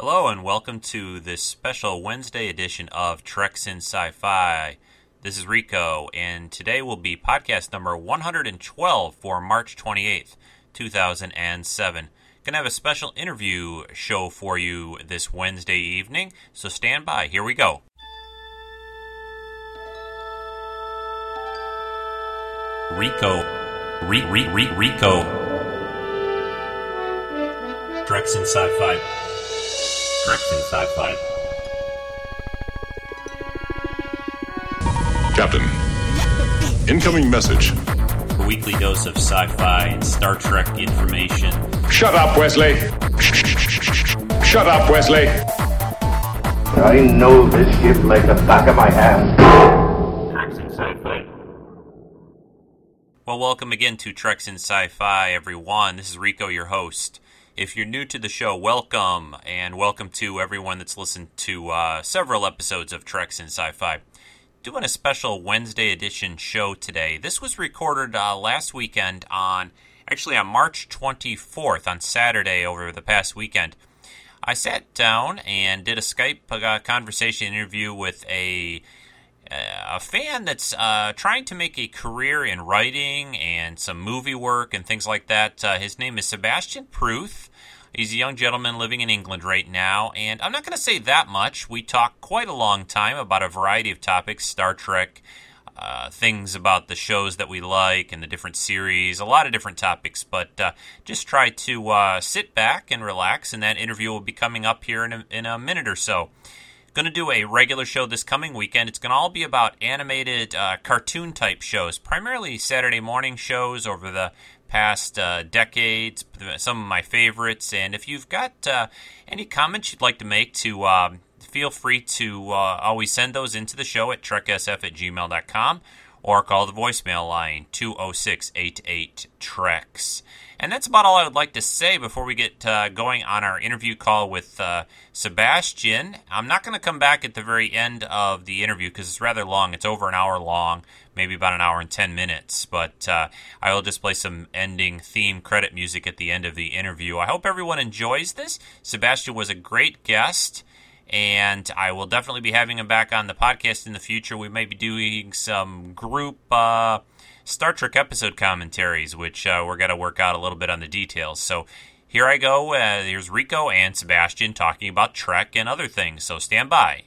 Hello, and welcome to this special Wednesday edition of Treks in Sci Fi. This is Rico, and today will be podcast number 112 for March 28th, 2007. Gonna have a special interview show for you this Wednesday evening, so stand by. Here we go. Rico. Re, re, re, Rico. Treks in Sci Fi. Treks in Sci Fi. Captain. Incoming message. A weekly dose of sci fi and Star Trek information. Shut up, Wesley. Shut up, Wesley. I know this ship like the back of my hand. Treks in Sci Fi. Well, welcome again to Treks in Sci Fi, everyone. This is Rico, your host. If you're new to the show, welcome, and welcome to everyone that's listened to uh, several episodes of Treks in Sci Fi. Doing a special Wednesday edition show today. This was recorded uh, last weekend on, actually on March 24th, on Saturday over the past weekend. I sat down and did a Skype uh, conversation interview with a a fan that's uh, trying to make a career in writing and some movie work and things like that. Uh, his name is Sebastian Pruth. He's a young gentleman living in England right now, and I'm not going to say that much. We talk quite a long time about a variety of topics Star Trek, uh, things about the shows that we like and the different series, a lot of different topics, but uh, just try to uh, sit back and relax, and that interview will be coming up here in a, in a minute or so. Going to do a regular show this coming weekend. It's going to all be about animated uh, cartoon type shows, primarily Saturday morning shows over the past uh, decades, some of my favorites. And if you've got uh, any comments you'd like to make, to um, feel free to uh, always send those into the show at treksf at gmail.com or call the voicemail line 206 88 Treks. And that's about all I would like to say before we get uh, going on our interview call with uh, Sebastian. I'm not going to come back at the very end of the interview because it's rather long. It's over an hour long, maybe about an hour and 10 minutes. But uh, I will just play some ending theme credit music at the end of the interview. I hope everyone enjoys this. Sebastian was a great guest. And I will definitely be having him back on the podcast in the future. We may be doing some group uh, Star Trek episode commentaries, which uh, we're going to work out a little bit on the details. So here I go. Uh, here's Rico and Sebastian talking about Trek and other things. So stand by.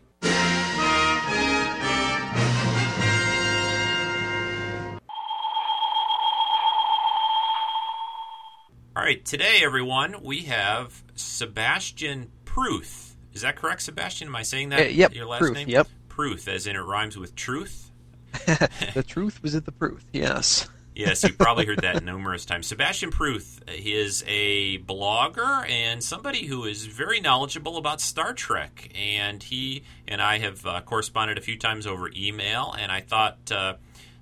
All right, today, everyone, we have Sebastian Pruth. Is that correct, Sebastian? Am I saying that? Uh, yep, Your last Pruth, name? yep. Pruth, as in it rhymes with truth. the truth was in the Pruth, yes. yes, you've probably heard that numerous times. Sebastian Pruth is a blogger and somebody who is very knowledgeable about Star Trek. And he and I have uh, corresponded a few times over email, and I thought uh,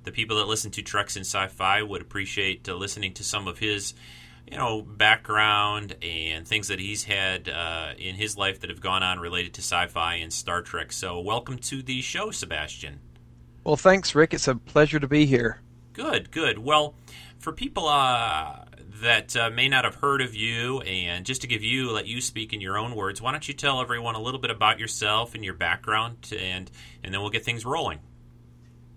the people that listen to Treks in Sci Fi would appreciate uh, listening to some of his. You know, background and things that he's had uh, in his life that have gone on related to sci fi and Star Trek. So, welcome to the show, Sebastian. Well, thanks, Rick. It's a pleasure to be here. Good, good. Well, for people uh, that uh, may not have heard of you, and just to give you, let you speak in your own words, why don't you tell everyone a little bit about yourself and your background, and and then we'll get things rolling.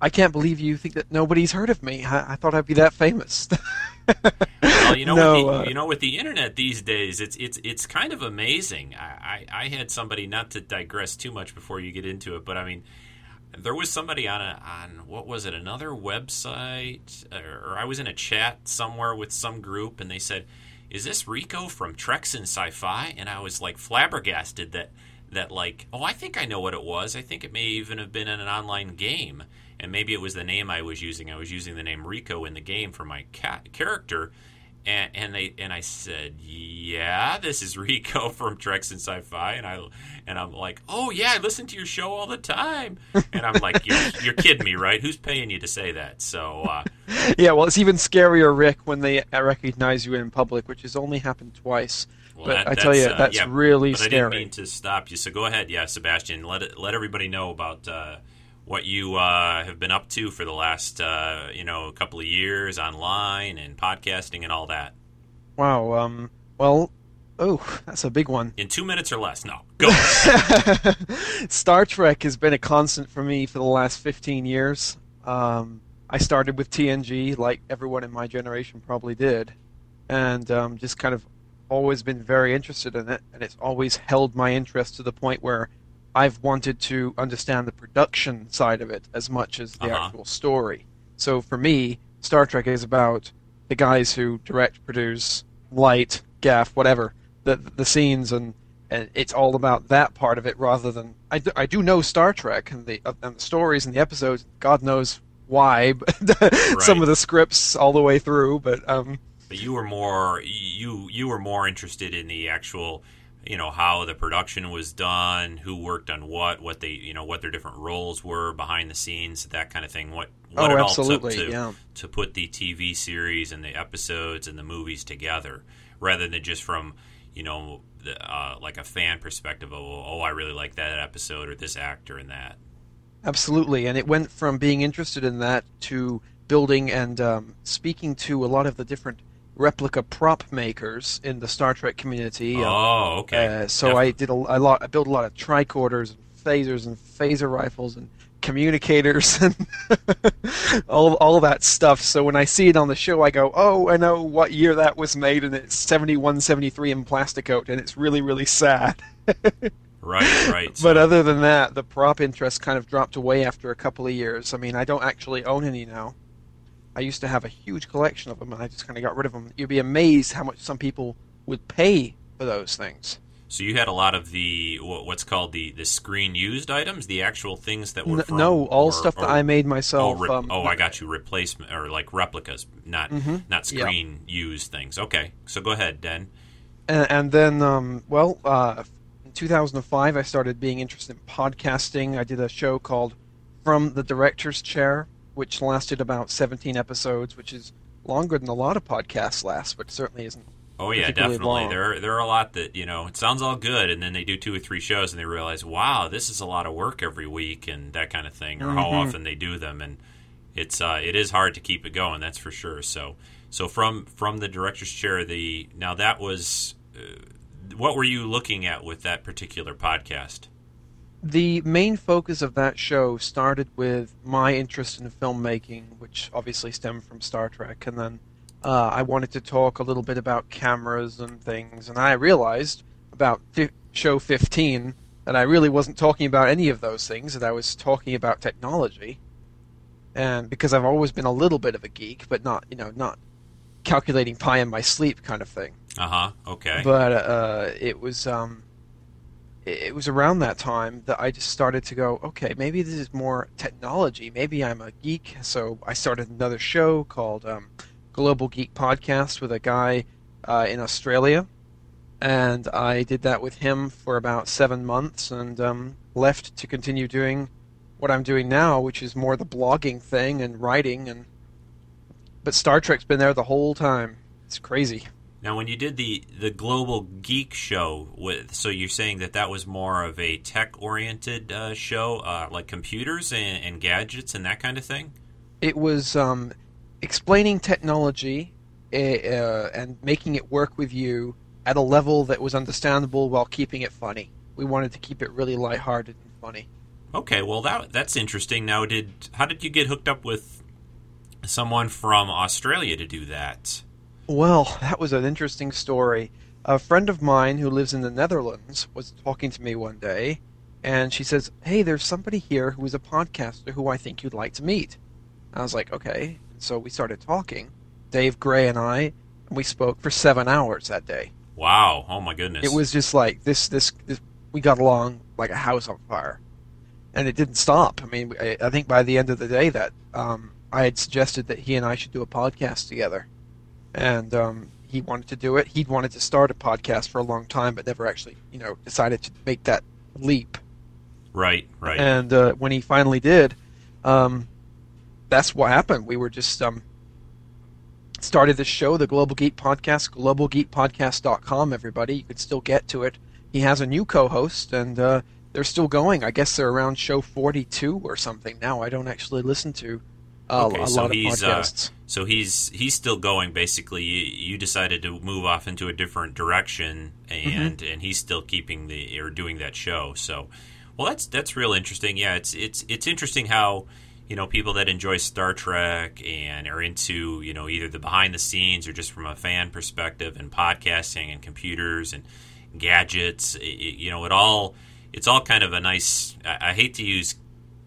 I can't believe you think that nobody's heard of me. I, I thought I'd be that famous. well, you know, no, with the, uh, you know, with the internet these days, it's it's it's kind of amazing. I, I, I had somebody not to digress too much before you get into it, but I mean, there was somebody on a on what was it another website? Or I was in a chat somewhere with some group and they said is this Rico from Treks and Sci-Fi? And I was like flabbergasted that that like oh I think I know what it was. I think it may even have been in an online game. And maybe it was the name I was using. I was using the name Rico in the game for my cat character and, and they and I said, "Yeah, this is Rico from Treks and Sci-Fi," and I and I'm like, "Oh yeah, I listen to your show all the time," and I'm like, "You're, you're kidding me, right? Who's paying you to say that?" So uh, yeah, well, it's even scarier, Rick, when they recognize you in public, which has only happened twice. well, but that- I tell you, uh, that's yeah, really but I scary. didn't mean to stop you. So go ahead, yeah, Sebastian. Let it, let everybody know about uh, what you uh, have been up to for the last uh, you know couple of years online and podcasting and all that. Wow. Um. Well, Oh, that's a big one. In two minutes or less. No, go. Star Trek has been a constant for me for the last 15 years. Um, I started with TNG, like everyone in my generation probably did, and um, just kind of always been very interested in it, and it's always held my interest to the point where I've wanted to understand the production side of it as much as the Uh-huh. actual story. So for me, Star Trek is about the guys who direct, produce, light, gaff, whatever the the scenes, and and it's all about that part of it rather than I do, I do know Star Trek and the uh, and the stories and the episodes. God knows why, but some of the scripts all the way through, but um. But you were more you you were more interested in the actual, you know, how the production was done, who worked on what, what they you know what their different roles were behind the scenes, that kind of thing. What what Oh, it all took to yeah. to put the TV series and the episodes and the movies together, rather than just from you know the, uh, like a fan perspective of oh I really like that episode or this actor and that. Absolutely, and it went from being interested in that to building and um, speaking to a lot of the different replica prop makers in the Star Trek community. Um, Oh, okay. uh, so I did a, a lot. I built a lot of tricorders, and phasers, and phaser rifles, and communicators, and all all that stuff. So when I see it on the show, I go, "Oh, I know what year that was made, and it's 71, 73 in Plasticoat, and it's really, really sad." right, right. But other than that, the prop interest kind of dropped away after a couple of years. I mean, I don't actually own any now. I used to have a huge collection of them, and I just kind of got rid of them. You'd be amazed how much some people would pay for those things. So you had a lot of the what's called the the screen used items, the actual things that were from, no, all or- stuff that I made Oh, myself. re- um, oh, I got you. Replacement or like replicas, not not Mm-hmm. yeah. screen used things. Okay, so go ahead, Den. and, and then, um, well, uh, in 2005, I started being interested in podcasting. I did a show called From the Director's Chair, which lasted about 17 episodes, which is longer than a lot of podcasts last, but certainly isn't. Oh yeah, definitely. long. There there are a lot that you know. It sounds all good, and then they do two or three shows, and they realize, wow, this is a lot of work every week, and that kind of thing, or how Mm-hmm. often they do them, and it's uh, it is hard to keep it going. That's for sure. So so from from the director's chair, the now that was. Uh, what were you looking at with that particular podcast? The main focus of that show started with my interest in filmmaking, which obviously stemmed from Star Trek, and then uh, I wanted to talk a little bit about cameras and things, and I realized about fi- show 15 that I really wasn't talking about any of those things, that I was talking about technology, and because I've always been a little bit of a geek, but not, you know, not calculating pi in my sleep kind of thing Uh huh. Okay. but uh, it was um, it was around that time that I just started to go, okay, maybe this is more technology. Maybe I'm a geek. So I started another show called um, Global Geek Podcast with a guy uh, in Australia, and I did that with him for about seven months, and um, left to continue doing what I'm doing now, which is more the blogging thing and writing and. But Star Trek's been there the whole time. It's crazy. Now, when you did the the global geek show, with so you're saying that that was more of a tech oriented uh, show, uh, like computers and, and gadgets and that kind of thing. it was um, explaining technology uh, uh, and making it work with you at a level that was understandable while keeping it funny. We wanted to keep it really lighthearted and funny. Okay, well that that's interesting. Now, did how did you get hooked up with someone from Australia to do that? Well, that was an interesting story. A friend of mine who lives in the Netherlands was talking to me one day, and she says, Hey, there's somebody here who is a podcaster who I think you'd like to meet. I was like, Okay. So we started talking. Dave Gray and I, and we spoke for seven hours that day. Wow! Oh my goodness! It was just like this, this, this. We got along like a house on fire, and it didn't stop. I mean, I, I think by the end of the day that um, I had suggested that he and I should do a podcast together, and um, he wanted to do it. He'd wanted to start a podcast for a long time, but never actually, you know, decided to make that leap. right, right. And uh, when he finally did, um, that's what happened. We were just um, started the show, the Global Geek Podcast, globalgeekpodcast.com, everybody. You could still get to it. He has a new co host, and uh, they're still going. I guess they're around show 42 or something now. I don't actually listen to uh, Okay, a so lot of uh, podcasts. So he's he's still going. Basically, you, you decided to move off into a different direction, and Mm-hmm. and he's still keeping the or doing that show. So, well, that's that's real interesting. Yeah, it's it's it's interesting how you know people that enjoy Star Trek and are into you know either the behind the scenes or just from a fan perspective and podcasting and computers and gadgets. It, it- you know, it all it's all kind of a nice. I, I hate to use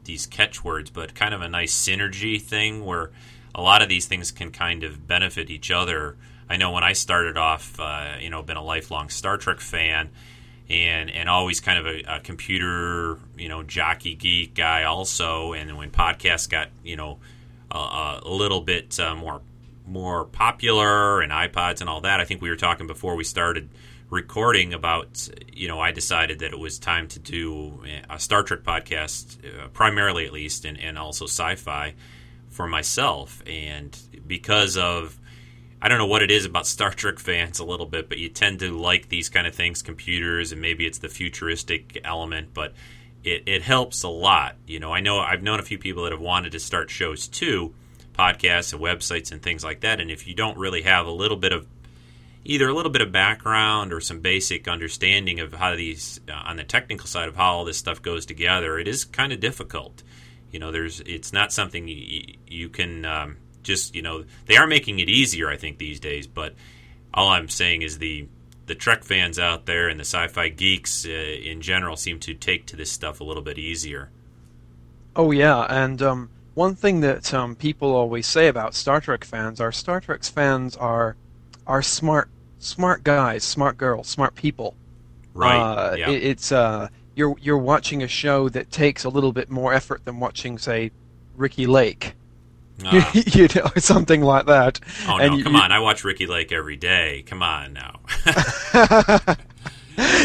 these catchwords, but kind of a nice synergy thing where a lot of these things can kind of benefit each other. I know when I started off, uh, you know, been a lifelong Star Trek fan, and and always kind of a, a computer, you know, jockey geek guy also. And when podcasts got, you know, uh, a little bit uh, more more popular and iPods and all that, I think we were talking before we started recording about you know I decided that it was time to do a Star Trek podcast uh, primarily at least and, and also sci-fi for myself and because of I don't know what it is about Star Trek fans a little bit but you tend to like these kind of things computers and maybe it's the futuristic element but it, it helps a lot you know. I know I've known a few people that have wanted to start shows too podcasts and websites and things like that and if you don't really have a little bit of either a little bit of background or some basic understanding of how these uh, on the technical side of how all this stuff goes together it is kind of difficult you know there's it's not something you, you can um, just you know they are making it easier i think these days but all i'm saying is the the trek fans out there and the sci-fi geeks uh, in general seem to take to this stuff a little bit easier. Oh yeah, and um, one thing that um, people always say about Star Trek fans are Star Trek fans are are smart smart guys, smart girls, smart people. right. Uh, yeah. it, it's uh, you're you're watching a show that takes a little bit more effort than watching, say, Ricki Lake, Ah. you know, something like that. oh and no you- come on i watch ricki lake every day come on now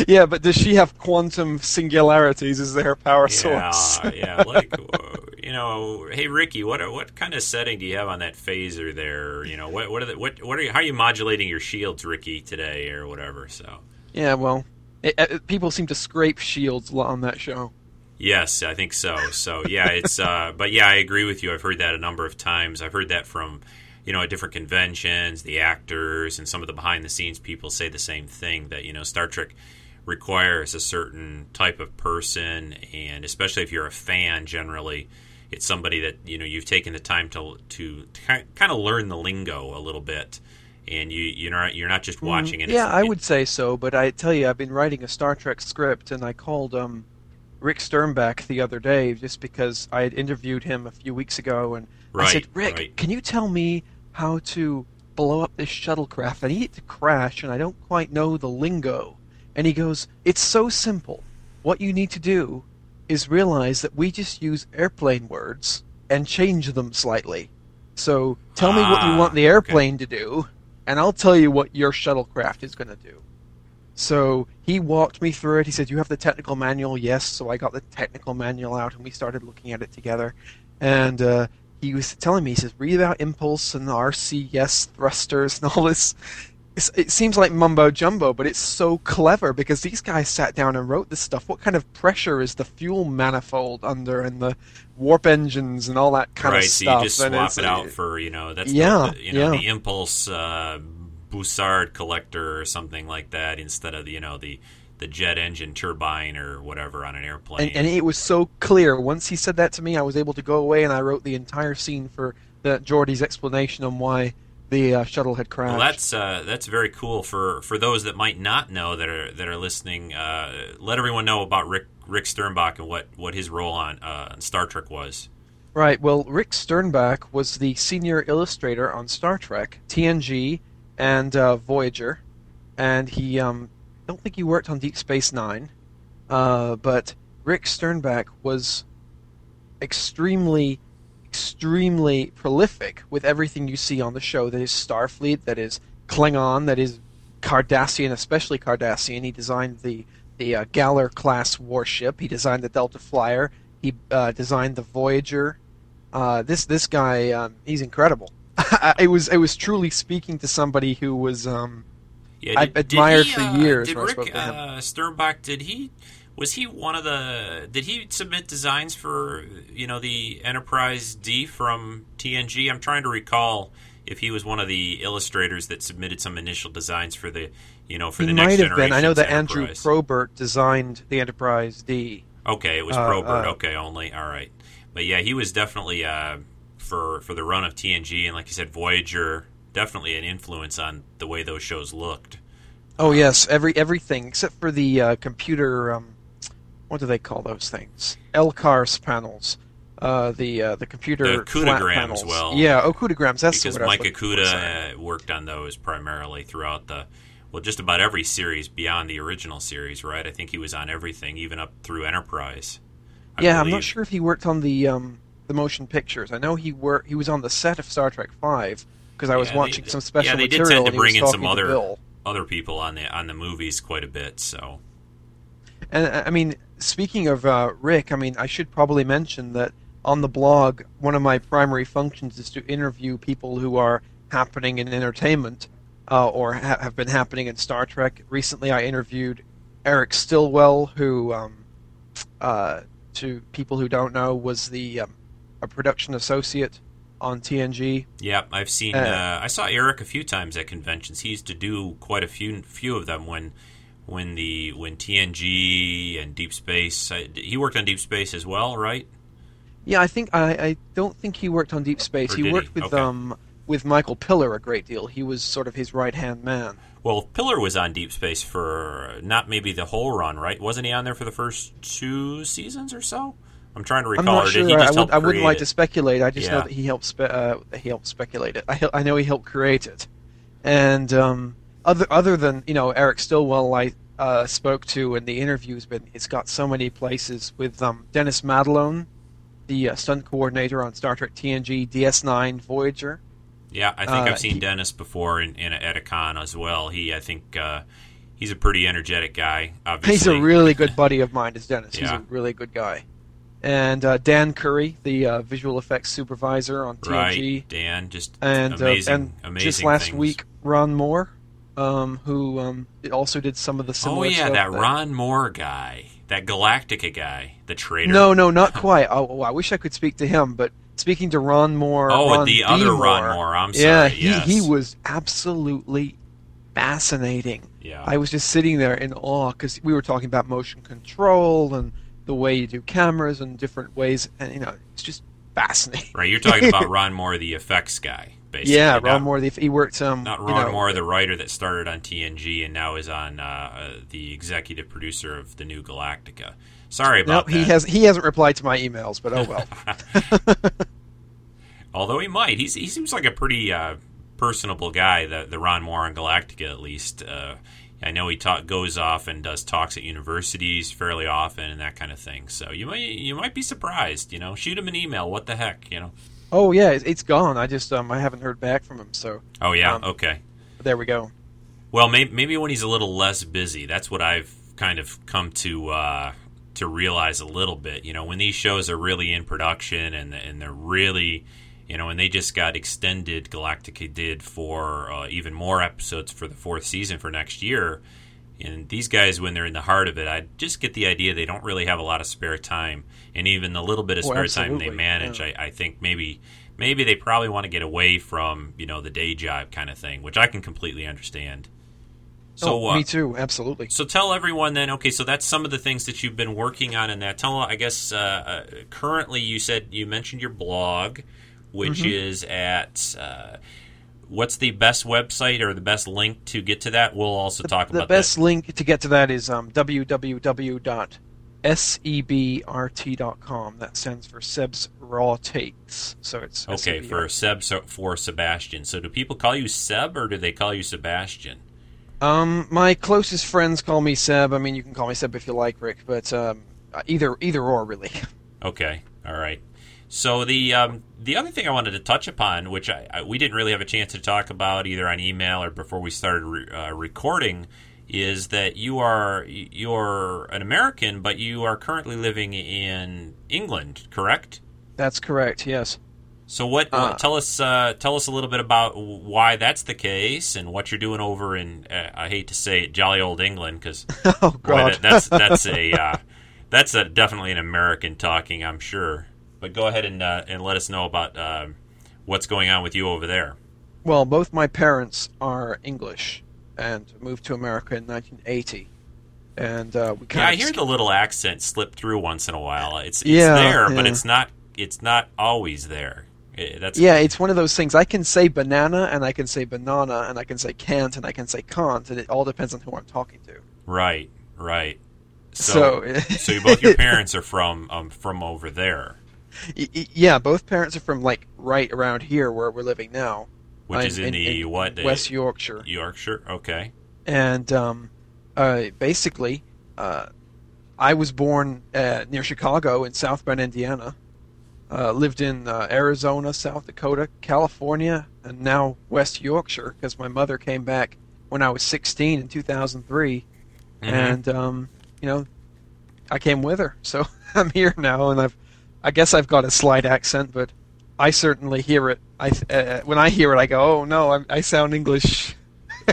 yeah, but does she have quantum singularities as their power Yeah, source? yeah. Yeah. Like, uh, you know, hey Ricki, what what kind of setting do you have on that phaser there? You know, what what are the, what what are you, how are you modulating your shields, Ricki, today or whatever? So, yeah, well, it, it, people seem to scrape shields on that show. yes, I think so. So, yeah, it's. Uh, but yeah, I agree with you. I've heard that a number of times. I've heard that from. You know, at different conventions, the actors and some of the behind the scenes people say the same thing that, you know, Star Trek requires a certain type of person, and especially if you're a fan, generally, it's somebody that you know you've taken the time to to kind of learn the lingo a little bit, and you you're not you're not just watching it. Mm, Yeah, I would say so, but I tell you, I've been writing a Star Trek script, and I called um, Rick Sternbach the other day just because I had interviewed him a few weeks ago, and I said, Rick, right. can you tell me how to blow up this shuttlecraft? I need it to crash, and I don't quite know the lingo. And he goes, It's so simple. What you need to do is realize that we just use airplane words and change them slightly. So tell me what you Ah, want the okay. airplane to do, and I'll tell you what your shuttlecraft is going to do. So he walked me through it. He said, You have the technical manual? Yes. So I got the technical manual out and we started looking at it together. And uh, he was telling me, He says, Read about impulse and RCS thrusters and all this. It seems like mumbo jumbo, but it's so clever because these guys sat down and wrote this stuff. What kind of pressure is the fuel manifold under and the warp engines and all that kind right. of stuff? Right, So you just swap it out for you know that's Yeah, the, you know yeah. the impulse uh, Bussard collector or something like that instead of you know the the jet engine turbine or whatever on an airplane. and, and it was so clear. Once he said that to me, I was able to go away and I wrote the entire scene for the Geordi's explanation on why the uh, shuttle had crashed. Well, that's uh, that's very cool for, for those that might not know that are that are listening. Uh, let everyone know about Rick Rick Sternbach and what, what his role on, uh, on Star Trek was. right. Well, Rick Sternbach was the senior illustrator on Star Trek, TNG, and uh, Voyager, and he um, I don't think he worked on Deep Space Nine, uh, but Rick Sternbach was extremely extremely prolific with everything you see on the show. That is Starfleet, that is Klingon, that is Cardassian, especially Cardassian. He designed the the uh, Galor class warship. He designed the Delta Flyer. He uh, designed the Voyager. Uh, this this guy, um, he's incredible. it was it was truly speaking to somebody who was um, Yeah, I've admired for years Did Rick uh, Sternbach? Did he? Was he one of the? Did he submit designs for you know the Enterprise D from TNG? I'm trying to recall if he was one of the illustrators that submitted some initial designs for the you know for he the next might have been. I know that Andrew Probert designed the Enterprise D. Okay, it was Uh, Probert. uh, okay, only. All right, but yeah, he was definitely uh, for for the run of TNG and like you said, Voyager. Definitely an influence on the way those shows looked. Oh yes, every everything except for the uh, computer. Um, what do they call those things? LCARS panels. Uh, the uh, the computer The panels. well, Yeah, oh Kudagrams. That's because what I was Mike looking for, Okuda uh, worked on those primarily throughout the well, just about every series beyond the original series, right? I think he was on everything, even up through Enterprise. I yeah, I'm not sure if he worked on the um, the motion pictures. I know he worked. He was on the set of Star Trek Five because I was Yeah, they- watching some special yeah, they did tend to bring in some other other people on the on the movies quite a bit. So And uh, I mean, speaking of uh, Rick, I mean, I should probably mention that on the blog, one of my primary functions is to interview people who are happening in entertainment uh, or ha- have been happening in Star Trek. Recently, I interviewed Eric Stillwell, who, um, uh, to people who don't know, was the um, a production associate on TNG. yeah, I've seen. Uh, Uh, I saw Eric a few times at conventions. He used to do quite a few few of them when when the when TNG and Deep Space. I, he worked on Deep Space as well, right? Yeah, I think I, I don't think he worked on Deep Space. He worked he? with Okay. um with Michael Piller a great deal. He was sort of his right hand man. Well, Piller was on Deep Space for not maybe the whole run, right? Wasn't he on there for the first two seasons or so? I'm trying to recall. I'm not sure. I, would, wouldn't like it? to speculate. I just Yeah. know that he helped spe- uh, he helped speculate it. I, I know he helped create it. And um, other other than you know Eric Stillwell, I uh, spoke to in the interviews, but it's got so many places with um, Dennis Madalone, the uh, stunt coordinator on Star Trek TNG, DS9, Voyager. Yeah, I think Uh, I've seen he- Dennis before in, in a, at a con as well. He, I think, uh, he's a pretty energetic guy. Obviously, He's a really good buddy of mine. Is Dennis? He's a really good guy. And uh, Dan Curry, the uh, visual effects supervisor on TNG. right. Dan, just and amazing, uh, and amazing. just last things. week, Ron Moore, um, who um, also did some of the Oh yeah, that Ron Moore guy, that Galactica guy, the traitor. No, no, not quite. Oh, oh, I wish I could speak to him, but speaking to Ron Moore. Oh, Ron the D. other Moore, Ron Moore. I'm sorry. Yeah, he yes. he was absolutely fascinating. Yeah. I was just sitting there in awe because we were talking about motion control and the way you do cameras and different ways, and you know, it's just fascinating. Right, you're talking about Ron Moore, the effects guy, basically. Yeah, not, Ron Moore. The, he worked. Um, Not you Ron know, Moore, the writer that started on TNG and now is on uh, the executive producer of the new Galactica. Sorry about that. he has he hasn't replied to my emails, but oh well. Although he might, he's, he seems like a pretty uh, personable guy. The the Ron Moore on Galactica, at least. Uh, I know he talk, goes off and does talks at universities fairly often and that kind of thing. So you might you might be surprised. You know, shoot him an email. What the heck? You know. Oh yeah, it's, gone. I just um I haven't heard back from him, so Oh yeah. Um, okay. there we go. Well, maybe, maybe when he's a little less busy. That's what I've kind of come to uh, to realize a little bit. You know, when these shows are really in production and and they're really, you know, and they just got extended. Galactica did for uh, even more episodes for the fourth season for next year. And these guys, when they're in the heart of it, I just get the idea they don't really have a lot of spare time, and even the little bit of Oh, spare time they manage, yeah. I, I think maybe maybe they probably want to get away from you know the day job kind of thing, which I can completely understand. So, oh, uh, me too, absolutely. so tell everyone then. Okay, so that's some of the things that you've been working on in that. Tell, I guess, uh, uh, currently you said you mentioned your blog, which Mm-hmm. is at. What's the best website or the best link to get to that? We'll also talk the about the best that. link to get to that is um, www.sebt.rt.com. That stands for Seb's Raw Takes. So it's Okay, SEBRT. for Seb, so for Sebastian. So do people call you Seb or do they call you Sebastian? Um, my closest friends call me Seb. I mean, you can call me Seb if you like, Rick, but um, either either or really. Okay, all right. So the um, the other thing I wanted to touch upon, which I, I, we didn't really have a chance to talk about either on email or before we started re- uh, recording, is that you are you're an American, but you are currently living in England, correct? That's correct. Yes. So what? Uh, tell us uh, tell us a little bit about why that's the case and what you're doing over in uh, I hate to say it, jolly old England because oh Boy, God. that, that's that's a uh, that's a definitely an American talking, I'm sure. But go ahead and uh, and let us know about um what's going on with you over there. Well, both my parents are English and moved to America in 1980. And uh, we kind Yeah, I of hear the little accent slip through once in a while. It's, it's Yeah, there, but it's not. It's not always there. That's Yeah, it's one of those things. I can say banana, and I can say banana, and I can say can't, and I can say can't, and it all depends on who I'm talking to. right, right. So, So, so you, both your parents are from um, from over there, yeah, both parents are from like right around here where we're living now, which is in, the what the- West Yorkshire, Yorkshire. Okay. and um, uh, basically, uh, I was born uh, near Chicago in South Bend, Indiana. Uh, lived in uh, Arizona, South Dakota, California, and now West Yorkshire because my mother came back when I was 16 in 2003, Mhm. and um, you know, I came with her, so I'm here now, and I've, I guess I've got a slight accent, but I certainly hear it. I uh, when I hear it, I go, oh no, I, I sound English.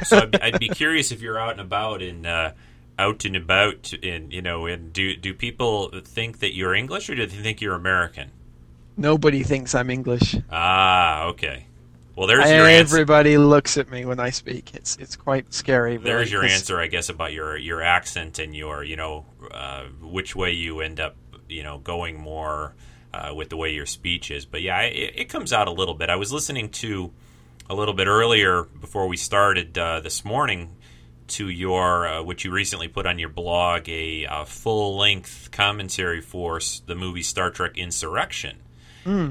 so I'd, I'd be curious if you're out and about and uh, out and about, and you know, and do do people think that you're English or do they think you're American? Nobody thinks I'm English. Ah, okay. Well, there's your answer. Everybody looks at me when I speak. It's it's quite scary. really, There's your answer, I guess, about your your accent and your you know uh, which way you end up you know going more uh, with the way your speech is. But yeah, it, it comes out a little bit. I was listening to a little bit earlier before we started uh, this morning to your uh, which you recently put on your blog a, uh full length commentary for the movie Star Trek Insurrection.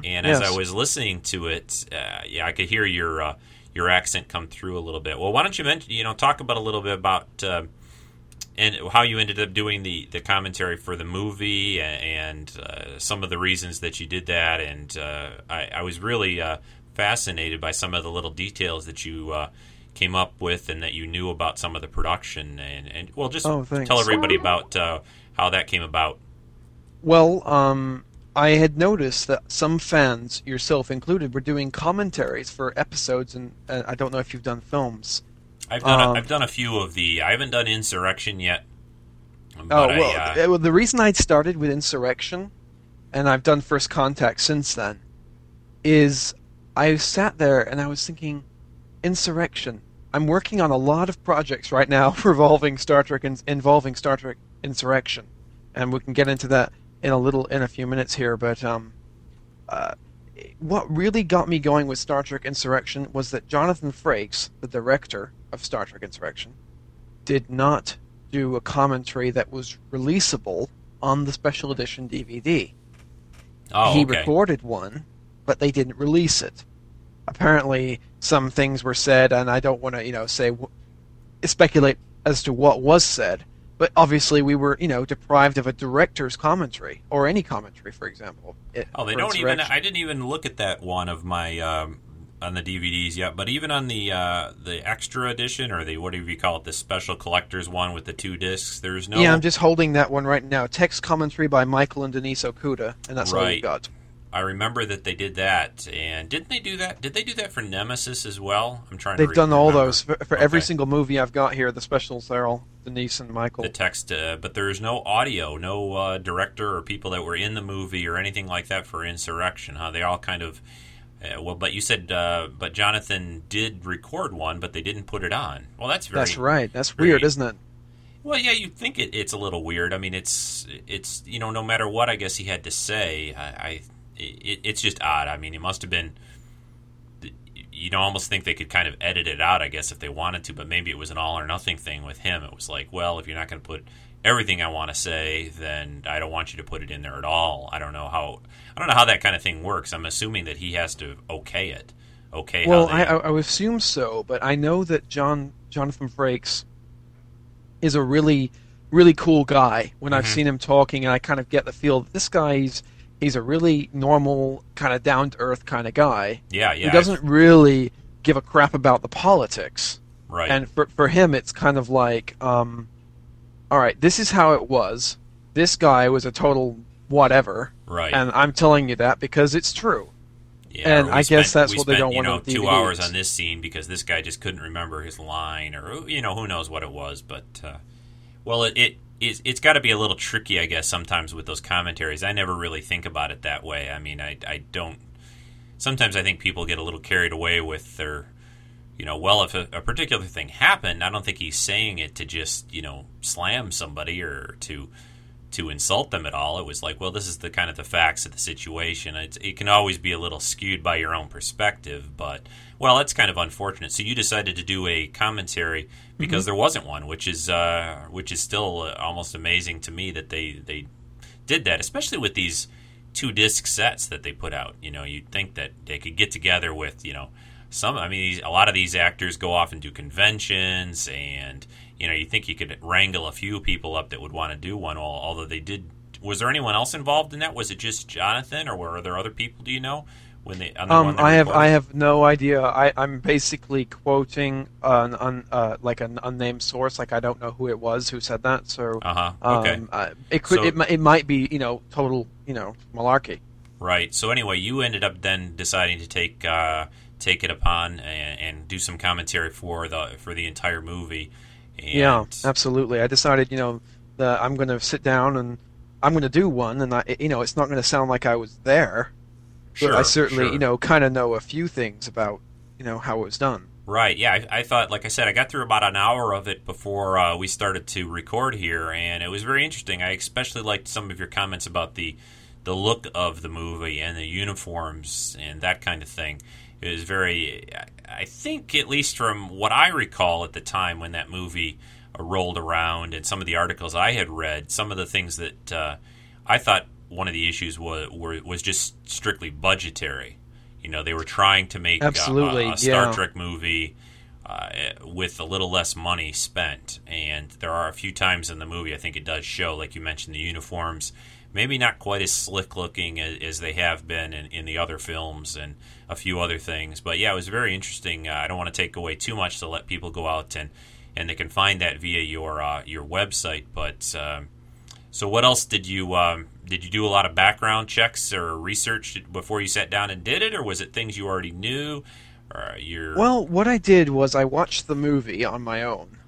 And as. I was listening to it, uh, yeah, I could hear your uh, your accent come through a little bit. Well, why don't you mention, you know, talk about a little bit about uh, and how you ended up doing the, the commentary for the movie and, uh, some of the reasons that you did that. And uh, I, I was really uh, fascinated by some of the little details that you uh, came up with and that you knew about some of the production. And, and well, just Oh, tell everybody about uh, how that came about. Well, um, I had noticed that some fans, yourself included, were doing commentaries for episodes, and I don't know if you've done films. I've done a, Um, I've done a few of the. I haven't done Insurrection yet. Oh well, uh, uh, well, the reason I started with Insurrection, and I've done First Contact since then, is I sat there and I was thinking, Insurrection. I'm working on a lot of projects right now revolving Star Trek and involving Star Trek Insurrection, and we can get into that in a little in a few minutes here. But um, uh, what really got me going with Star Trek Insurrection was that Jonathan Frakes, the director of Star Trek Insurrection, did not do a commentary that was releasable on the special edition DVD. oh, he okay. recorded one, but they didn't release it. Apparently, some things were said, and I don't want to, you know, say speculate as to what was said. But obviously, we were, you know, deprived of a director's commentary or any commentary, for example. it- Oh, they for don't even. I didn't even look at that one of my um, on the DVDs yet. But even on the uh, the extra edition or the whatever you call it, the special collector's one with the two discs, there's no. Yeah, I'm just holding that one right now. Text commentary by Michael and Denise Okuda, and that's all we Right. got. I remember that they did that, and didn't they do that? Did they do that for Nemesis as well? I'm trying. They've to done all remember. those for, for every single movie I've got here. The specials, they're all Denise and Michael. the text, uh, but there's no audio, no uh, director or people that were in the movie or anything like that for Insurrection. Huh? They all kind of. Uh, well, but you said, uh, but Jonathan did record one, but they didn't put it on. Well, that's very. That's right. That's very- weird, isn't it? Well, yeah, you think it, it's a little weird. I mean, it's it's you know, no matter what I guess he had to say, I, I it, it's just odd. I mean, it must have been. You don't almost think they could kind of edit it out, I guess, if they wanted to, but maybe it was an all or nothing thing with him. It was like, well, if you're not going to put everything I want to say, then I don't want you to put it in there at all. I don't know how I don't know how that kind of thing works. I'm assuming that he has to okay it. Okay, Well, how they, I, I I assume so, but I know that John Jonathan Frakes is a really, really cool guy. When I've Mhm. seen him talking, and I kind of get the feel that this guy's he's a really normal, kind of down to earth kind of guy yeah, yeah, who doesn't really give a crap about the politics. right. And for for him, it's kind of like, um, all right, this is how it was. This guy was a total whatever, right. and I'm telling you that because it's true. Yeah, And I we guess spent- that's what they spent, don't you want know, two DVDs. hours on this scene because this guy just couldn't remember his line, or you know, who knows what it was. But uh, well, it, it it's, it's got to be a little tricky, I guess, sometimes with those commentaries. I never really think about it that way. I mean, I I don't. Sometimes I think people get a little carried away with their you know, well, if a, a, particular thing happened, I don't think he's saying it to just, you know, slam somebody or to to insult them at all. It was like, well, this is the kind of the facts of the situation. It's, it can always be a little skewed by your own perspective, but well, that's kind of unfortunate. So you decided to do a commentary because mm-hmm. there wasn't one, which is uh, which is still uh, almost amazing to me that they they did that, especially with these two disc sets that they put out. You know, you'd think that they could get together with you know some. I mean, a lot of these actors go off and do conventions, and you know, you think you could wrangle a few people up that would want to do one. Although they did, was there anyone else involved in that? Was it just Jonathan, or were there other people? Do you know? When they, the um, I have I have no idea. I, I'm basically quoting an un, uh, like an unnamed source. Like I don't know who it was who said that. So uh-huh. okay. Um, uh, it could so, it, it might be you know total you know malarkey. Right. So anyway, you ended up then deciding to take uh, take it upon and, and, do some commentary for the for the entire movie. And yeah, absolutely. I decided, you know, that I'm going to sit down and I'm going to do one, and I, you know, it's not going to sound like I was there. Sure, I certainly, sure. you know, kind of know a few things about, you know, how it was done. Right. Yeah. I, I, thought, like I said, I got through about an hour of it before uh, we started to record here, and it was very interesting. I especially liked some of your comments about the the look of the movie and the uniforms and that kind of thing. It was very, I think, at least from what I recall at the time when that movie uh, rolled around and some of the articles I had read, some of the things that uh, I thought one of the issues was were, was just strictly budgetary. You know, they were trying to make Absolutely, a, a Star yeah. Trek movie uh, with a little less money spent, and there are a few times in the movie I think it does show, like you mentioned, the uniforms maybe not quite as slick looking as, as they have been in, in, the other films and a few other things. But yeah, it was very interesting. Uh, I don't want to take away too much to let people go out and and they can find that via your uh, your website. But um, so, what else did you um, did you do a lot of background checks or research before you sat down and did it, or was it things you already knew? Or you're... Well, what I did was I watched the movie on my own,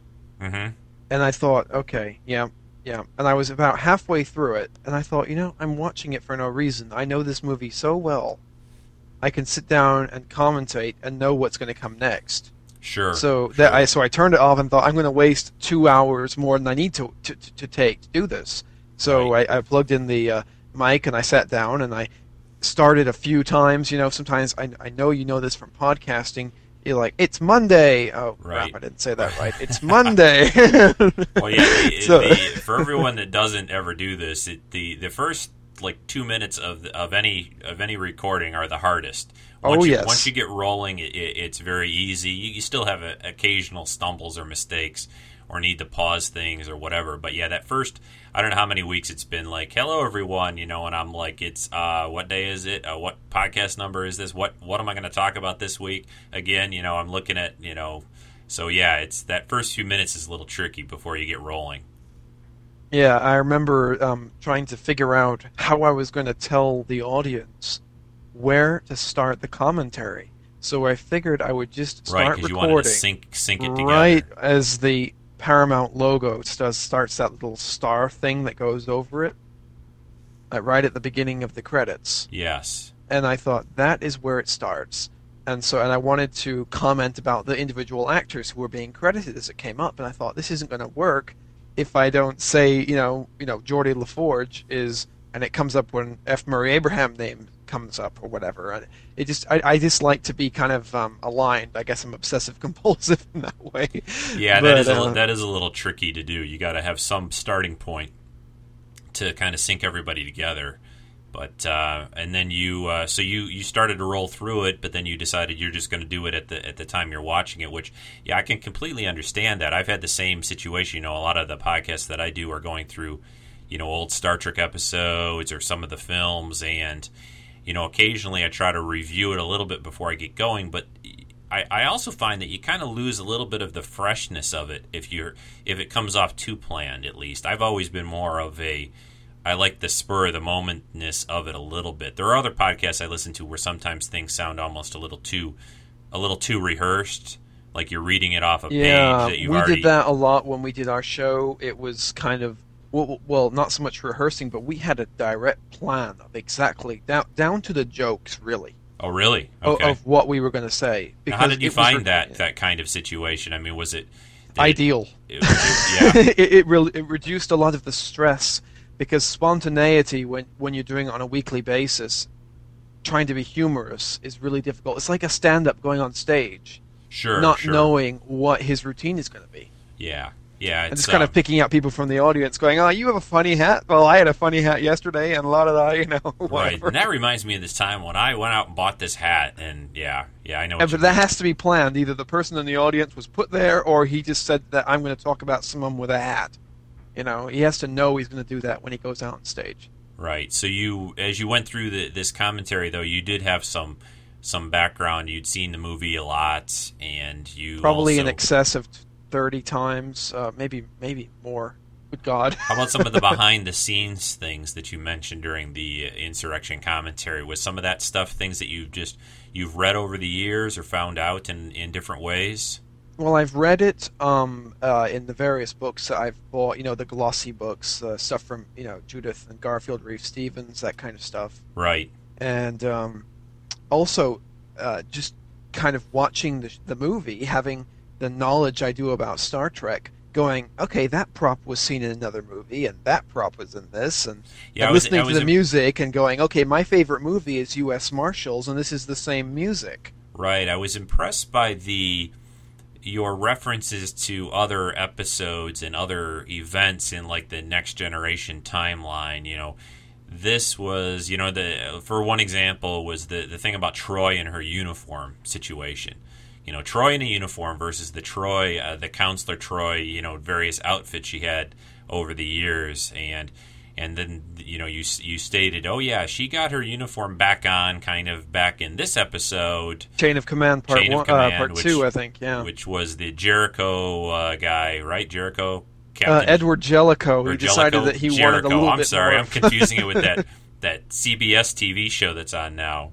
mm-hmm. and I thought, okay, yeah, yeah, and I was about halfway through it, and I thought, you know, I'm watching it for no reason. I know this movie so well. I can sit down and commentate and know what's going to come next. Sure. So sure. that I so I turned it off and thought I'm going to waste two hours more than I need to to, to, to take to do this. So right. I, I, plugged in the uh, mic and I sat down and I started a few times. You know, sometimes I I know you know this from podcasting you're like, it's Monday. Oh, right. crap, I didn't say that right. It's Monday. well, yeah, the, so. the, for everyone that doesn't ever do this, it, the the first like two minutes of of any of any recording are the hardest. Oh, once oh you, yes. Once you get rolling, it, it, it's very easy. You, you still have a, occasional stumbles or mistakes, or need to pause things or whatever. But yeah, that first I don't know how many weeks it's been like, hello everyone, you know, and I'm like, it's uh, what day is it? Uh, what podcast number is this? What what am I going to talk about this week? Again, you know, I'm looking at you know, so yeah, it's that first few minutes is a little tricky before you get rolling. Yeah, I remember um, trying to figure out how I was going to tell the audience where to start the commentary. So I figured I would just start right, recording. You wanted to sync, sync it together. Right as the Paramount logo does starts that little star thing that goes over it, uh, right at the beginning of the credits. Yes. And I thought that is where it starts. And so, and I wanted to comment about the individual actors who were being credited as it came up. And I thought this isn't going to work if I don't say, you know, you know, Geordi LaForge is, and it comes up when F. Murray Abraham name comes up or whatever. It just I, I just like to be kind of um, aligned. I guess I'm obsessive compulsive in that way. Yeah, but, that is a, uh, that is a little tricky to do. You got to have some starting point to kind of sync everybody together. But uh, and then you uh, so you you started to roll through it, but then you decided you're just going to do it at the at the time you're watching it. Which yeah, I can completely understand that. I've had the same situation. You know, a lot of the podcasts that I do are going through you know old Star Trek episodes or some of the films and you know, occasionally I try to review it a little bit before I get going, but I, I also find that you kind of lose a little bit of the freshness of it if you're if it comes off too planned. At least I've always been more of a I like the spur of the momentness of it a little bit. There are other podcasts I listen to where sometimes things sound almost a little too a little too rehearsed, like you're reading it off a yeah, page that you've we already. did that a lot when we did our show. It was kind of well, well, not so much rehearsing, but we had a direct plan of exactly down down to the jokes, really. Oh, really? Okay. of what we were going to say. How did you find re- that that kind of situation? I mean, was it ideal? it- it- yeah. it it, re- it reduced a lot of the stress because spontaneity when when you're doing it on a weekly basis, trying to be humorous is really difficult. It's like a stand-up going on stage, Sure. not sure. knowing what his routine is going to be. Yeah. Yeah. and It's just kind of um, picking out people from the audience, going, "Oh, you have a funny hat. Well, I had a funny hat yesterday, and a lot of that, you know, Right, and that reminds me of this time when I went out and bought this hat, and yeah, yeah, I know. Yeah, What you but that mean. has to be planned. Either the person in the audience was put there, or he just said that I'm going to talk about someone with a hat. You know, he has to know he's going to do that when he goes out on stage. Right. So you, as you went through the, this commentary, though, you did have some some background. You'd seen the movie a lot, and you Probably in excess of thirty times, uh, maybe maybe more. Good God! How about some of the behind the scenes things that you mentioned during the uh, insurrection commentary? Was some of that stuff things that you've just you've read over the years or found out in in different ways? well, I've read it um, uh, in the various books that I've bought. You know, the glossy books, uh, stuff from you know Judith and Garfield Reeves-Stevens, that kind of stuff. Right. and um, also uh, just kind of watching the, the movie, having the knowledge I do about Star Trek, going, okay, that prop was seen in another movie, and that prop was in this, and, Yeah, and was- listening to the im- music and going, okay, my favorite movie is U.S. Marshals, and this is the same music. Right. I was impressed by the your references to other episodes and other events in like the next generation timeline. You know, this was you know the for one example was the the thing about Troi and her uniform situation. You know, Troi in a uniform versus the Troi, uh, the counselor Troi. You know, various outfits she had over the years and. And then you know you you stated, oh yeah, she got her uniform back on, kind of back in this episode, Chain of Command Part Chain of one, Command, uh, Part which- Two, I think. Yeah. which was the Jericho uh, guy, right? Jericho, uh, Captain Edward Jellicoe, who decided that he Jericho. wanted a little I'm bit sorry, more. I'm confusing it with that that CBS TV show that's on now.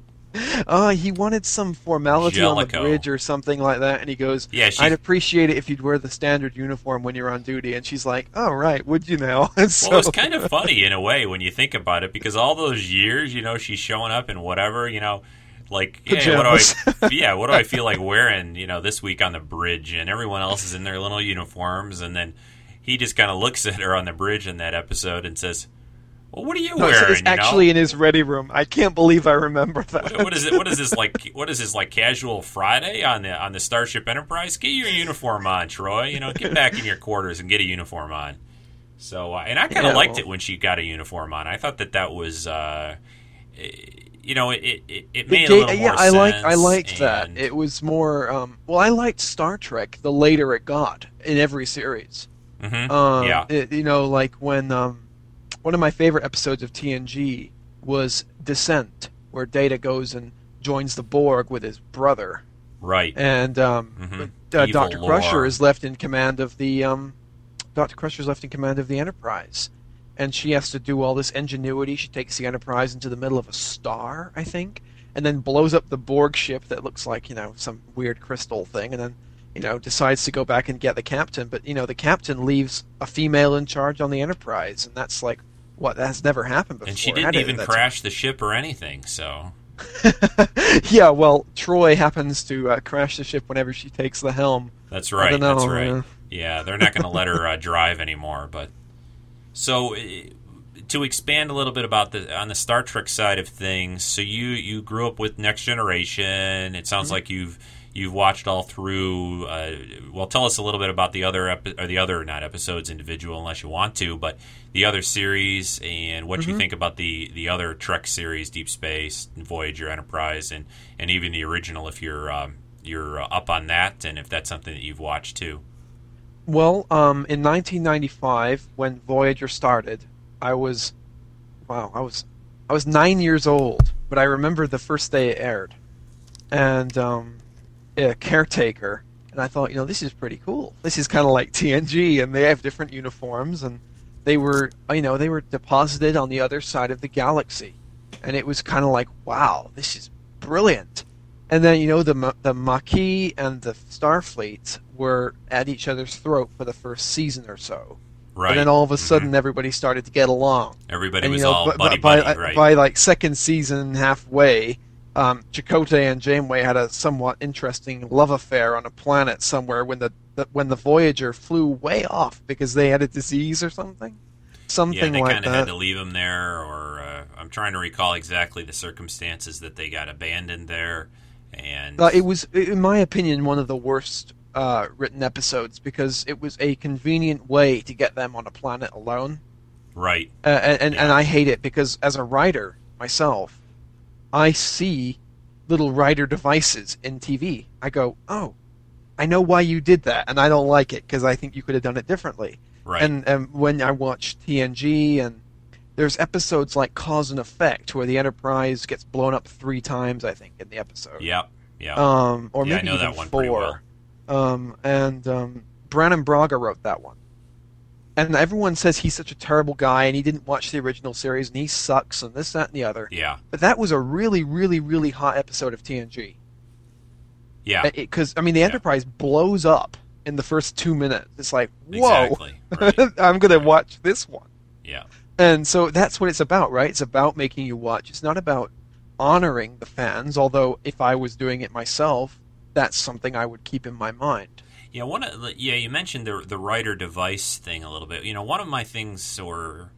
Uh, he wanted some formality on the bridge or something like that, and he goes, Yeah, she- "I'd appreciate it if you'd wear the standard uniform when you're on duty." And she's like, "Oh, right, would you now?" So, Well, it's kind of funny in a way when you think about it, because all those years, you know, she's showing up in whatever, you know, like yeah, what do I, yeah, what do I feel like wearing, you know, this week on the bridge, and everyone else is in their little uniforms, and then he just kind of looks at her on the bridge in that episode and says, "Well, what are you No, wearing?" it's you know? actually in his ready room. I can't believe I remember that. what is it? What is this like? What is this like? Casual Friday on the on the Starship Enterprise? Get your uniform on, Troi. You know, get back in your quarters and get a uniform on. So, uh, and I kind of Yeah, liked well- it when she got a uniform on. I thought that that was, uh, eh, you know, it it, it made It a little yeah, more I like sense. I liked that. It was more. Um, well, I liked Star Trek. The later it got in every series. Mhm. Um, yeah, it- you know, like when um, one of my favorite episodes of TNG was Descent, where Data goes and joins the Borg with his brother, right. and um, Mhm. uh, Doctor Crusher is left in command of the um, Doctor Crusher is left in command of the Enterprise, and she has to do all this ingenuity. She takes the Enterprise into the middle of a star, I think, and then blows up the Borg ship that looks like you know some weird crystal thing, and then you know decides to go back and get the captain. But you know the captain leaves a female in charge on the Enterprise, and that's like what that has never happened before. and she didn't even crash the ship or anything. So, yeah, well, Troi happens to uh, crash the ship whenever she takes the helm. That's right. know, that's right. Yeah, they're not going to let her uh, drive anymore. But so uh, to expand a little bit about the on the Star Trek side of things, so you you grew up with Next Generation. It sounds Mm-hmm. like you've you've watched all through. Uh, well, tell us a little bit about the other epi- or the other not episodes individual, unless you want to, but the other series and what Mm-hmm. you think about the the other Trek series, Deep Space, Voyager, Enterprise, and and even the original if you're um, you're up on that, and if that's something that you've watched too. Well, um, in 1995, when Voyager started, I was, wow, I was, I was nine years old. But I remember the first day it aired, and um, a caretaker, and I thought, you know, this is pretty cool. This is kind of like TNG, and they have different uniforms, and they were, you know, they were deposited on the other side of the galaxy, and it was kind of like, wow, this is brilliant. And then you know the the Maquis and the Starfleet were at each other's throat for the first season or so, Right. and then all of a Mhm. sudden everybody started to get along. everybody and was know, all by, buddy by, buddy, right? by like second season halfway, um, Chakotay and Janeway had a somewhat interesting love affair on a planet somewhere when the, the when the Voyager flew way off because they had a disease or something, something yeah, they like kind of had to leave them there, or uh, I'm trying to recall exactly the circumstances that they got abandoned there. And Uh, it was, in my opinion, one of the worst uh, written episodes because it was a convenient way to get them on a planet alone. right, Uh, and and, and I hate it because as a writer myself, I see little writer devices in TV. I go, oh, I know why you did that, and I don't like it because I think you could have done it differently. right, And, and when I watch TNG and there's episodes like Cause and Effect where the Enterprise gets blown up three times, I think, in the episode. yep, yep, Um, or Yeah, I maybe know even that one four. well. Um, and um, Brannon Braga wrote that one. And everyone says he's such a terrible guy and he didn't watch the original series and he sucks and this, that, and the other. yeah, But that was a really, really, really hot episode of TNG. yeah, Because, I mean, the Enterprise blows up in the first two minutes. It's like, whoa, exactly, right, I'm going to watch this one. yeah, And so that's what it's about, right? It's about making you watch. It's not about honoring the fans, although if I was doing it myself, that's something I would keep in my mind. Yeah. One, of the- yeah, you mentioned the the writer device thing a little bit. You know, one of my things or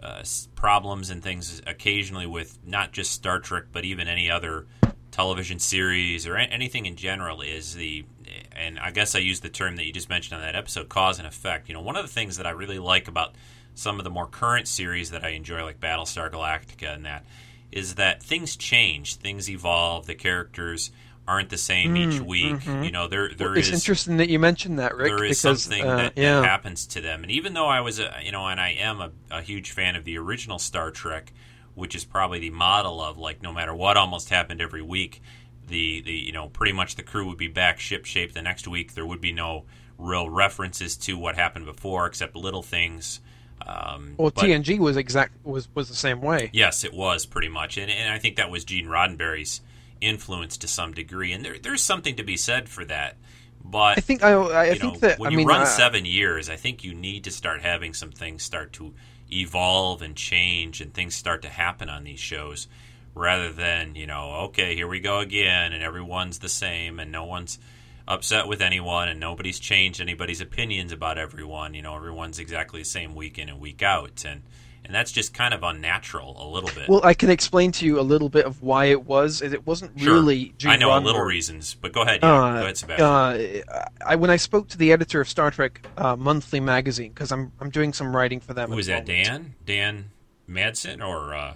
uh, problems and things occasionally with not just Star Trek, but even any other television series or anything in general is the and I guess I use the term that you just mentioned on that episode cause and effect. You know, one of the things that I really like about some of the more current series that I enjoy like Battlestar Galactica and that is that things change, things evolve, the characters aren't the same each week. You know, there there it's is interesting that you mentioned that, Rick, there is because something uh, that, yeah, that happens to them. And even though I was, a, you know, and I am a, a huge fan of the original Star Trek, which is probably the model of like no matter what almost happened every week, the the you know pretty much the crew would be back ship shape the next week. There would be no real references to what happened before except little things. Um, well, but- TNG was exact was was the same way. Yes, it was pretty much, and, and I think that was Gene Roddenberry's influence to some degree, and there, there's something to be said for that. But I think I I you think know, that when I you mean run uh, seven years, I think you need to start having some things start to evolve and change, and things start to happen on these shows, rather than you know, okay, here we go again, and everyone's the same, and no one's upset with anyone, and nobody's changed anybody's opinions about everyone. You know, everyone's exactly the same week in and week out, and and that's just kind of unnatural a little bit. Well, I can explain to you a little bit of why it was. It wasn't Sure. really. Gene I know a little reasons, but go ahead. Yeah, Uh, go ahead, Sebastian. uh, I, when I spoke to the editor of Star Trek uh, Monthly magazine, because I'm I'm doing some writing for them. Who is that? Dan? Dan Madsen, or uh,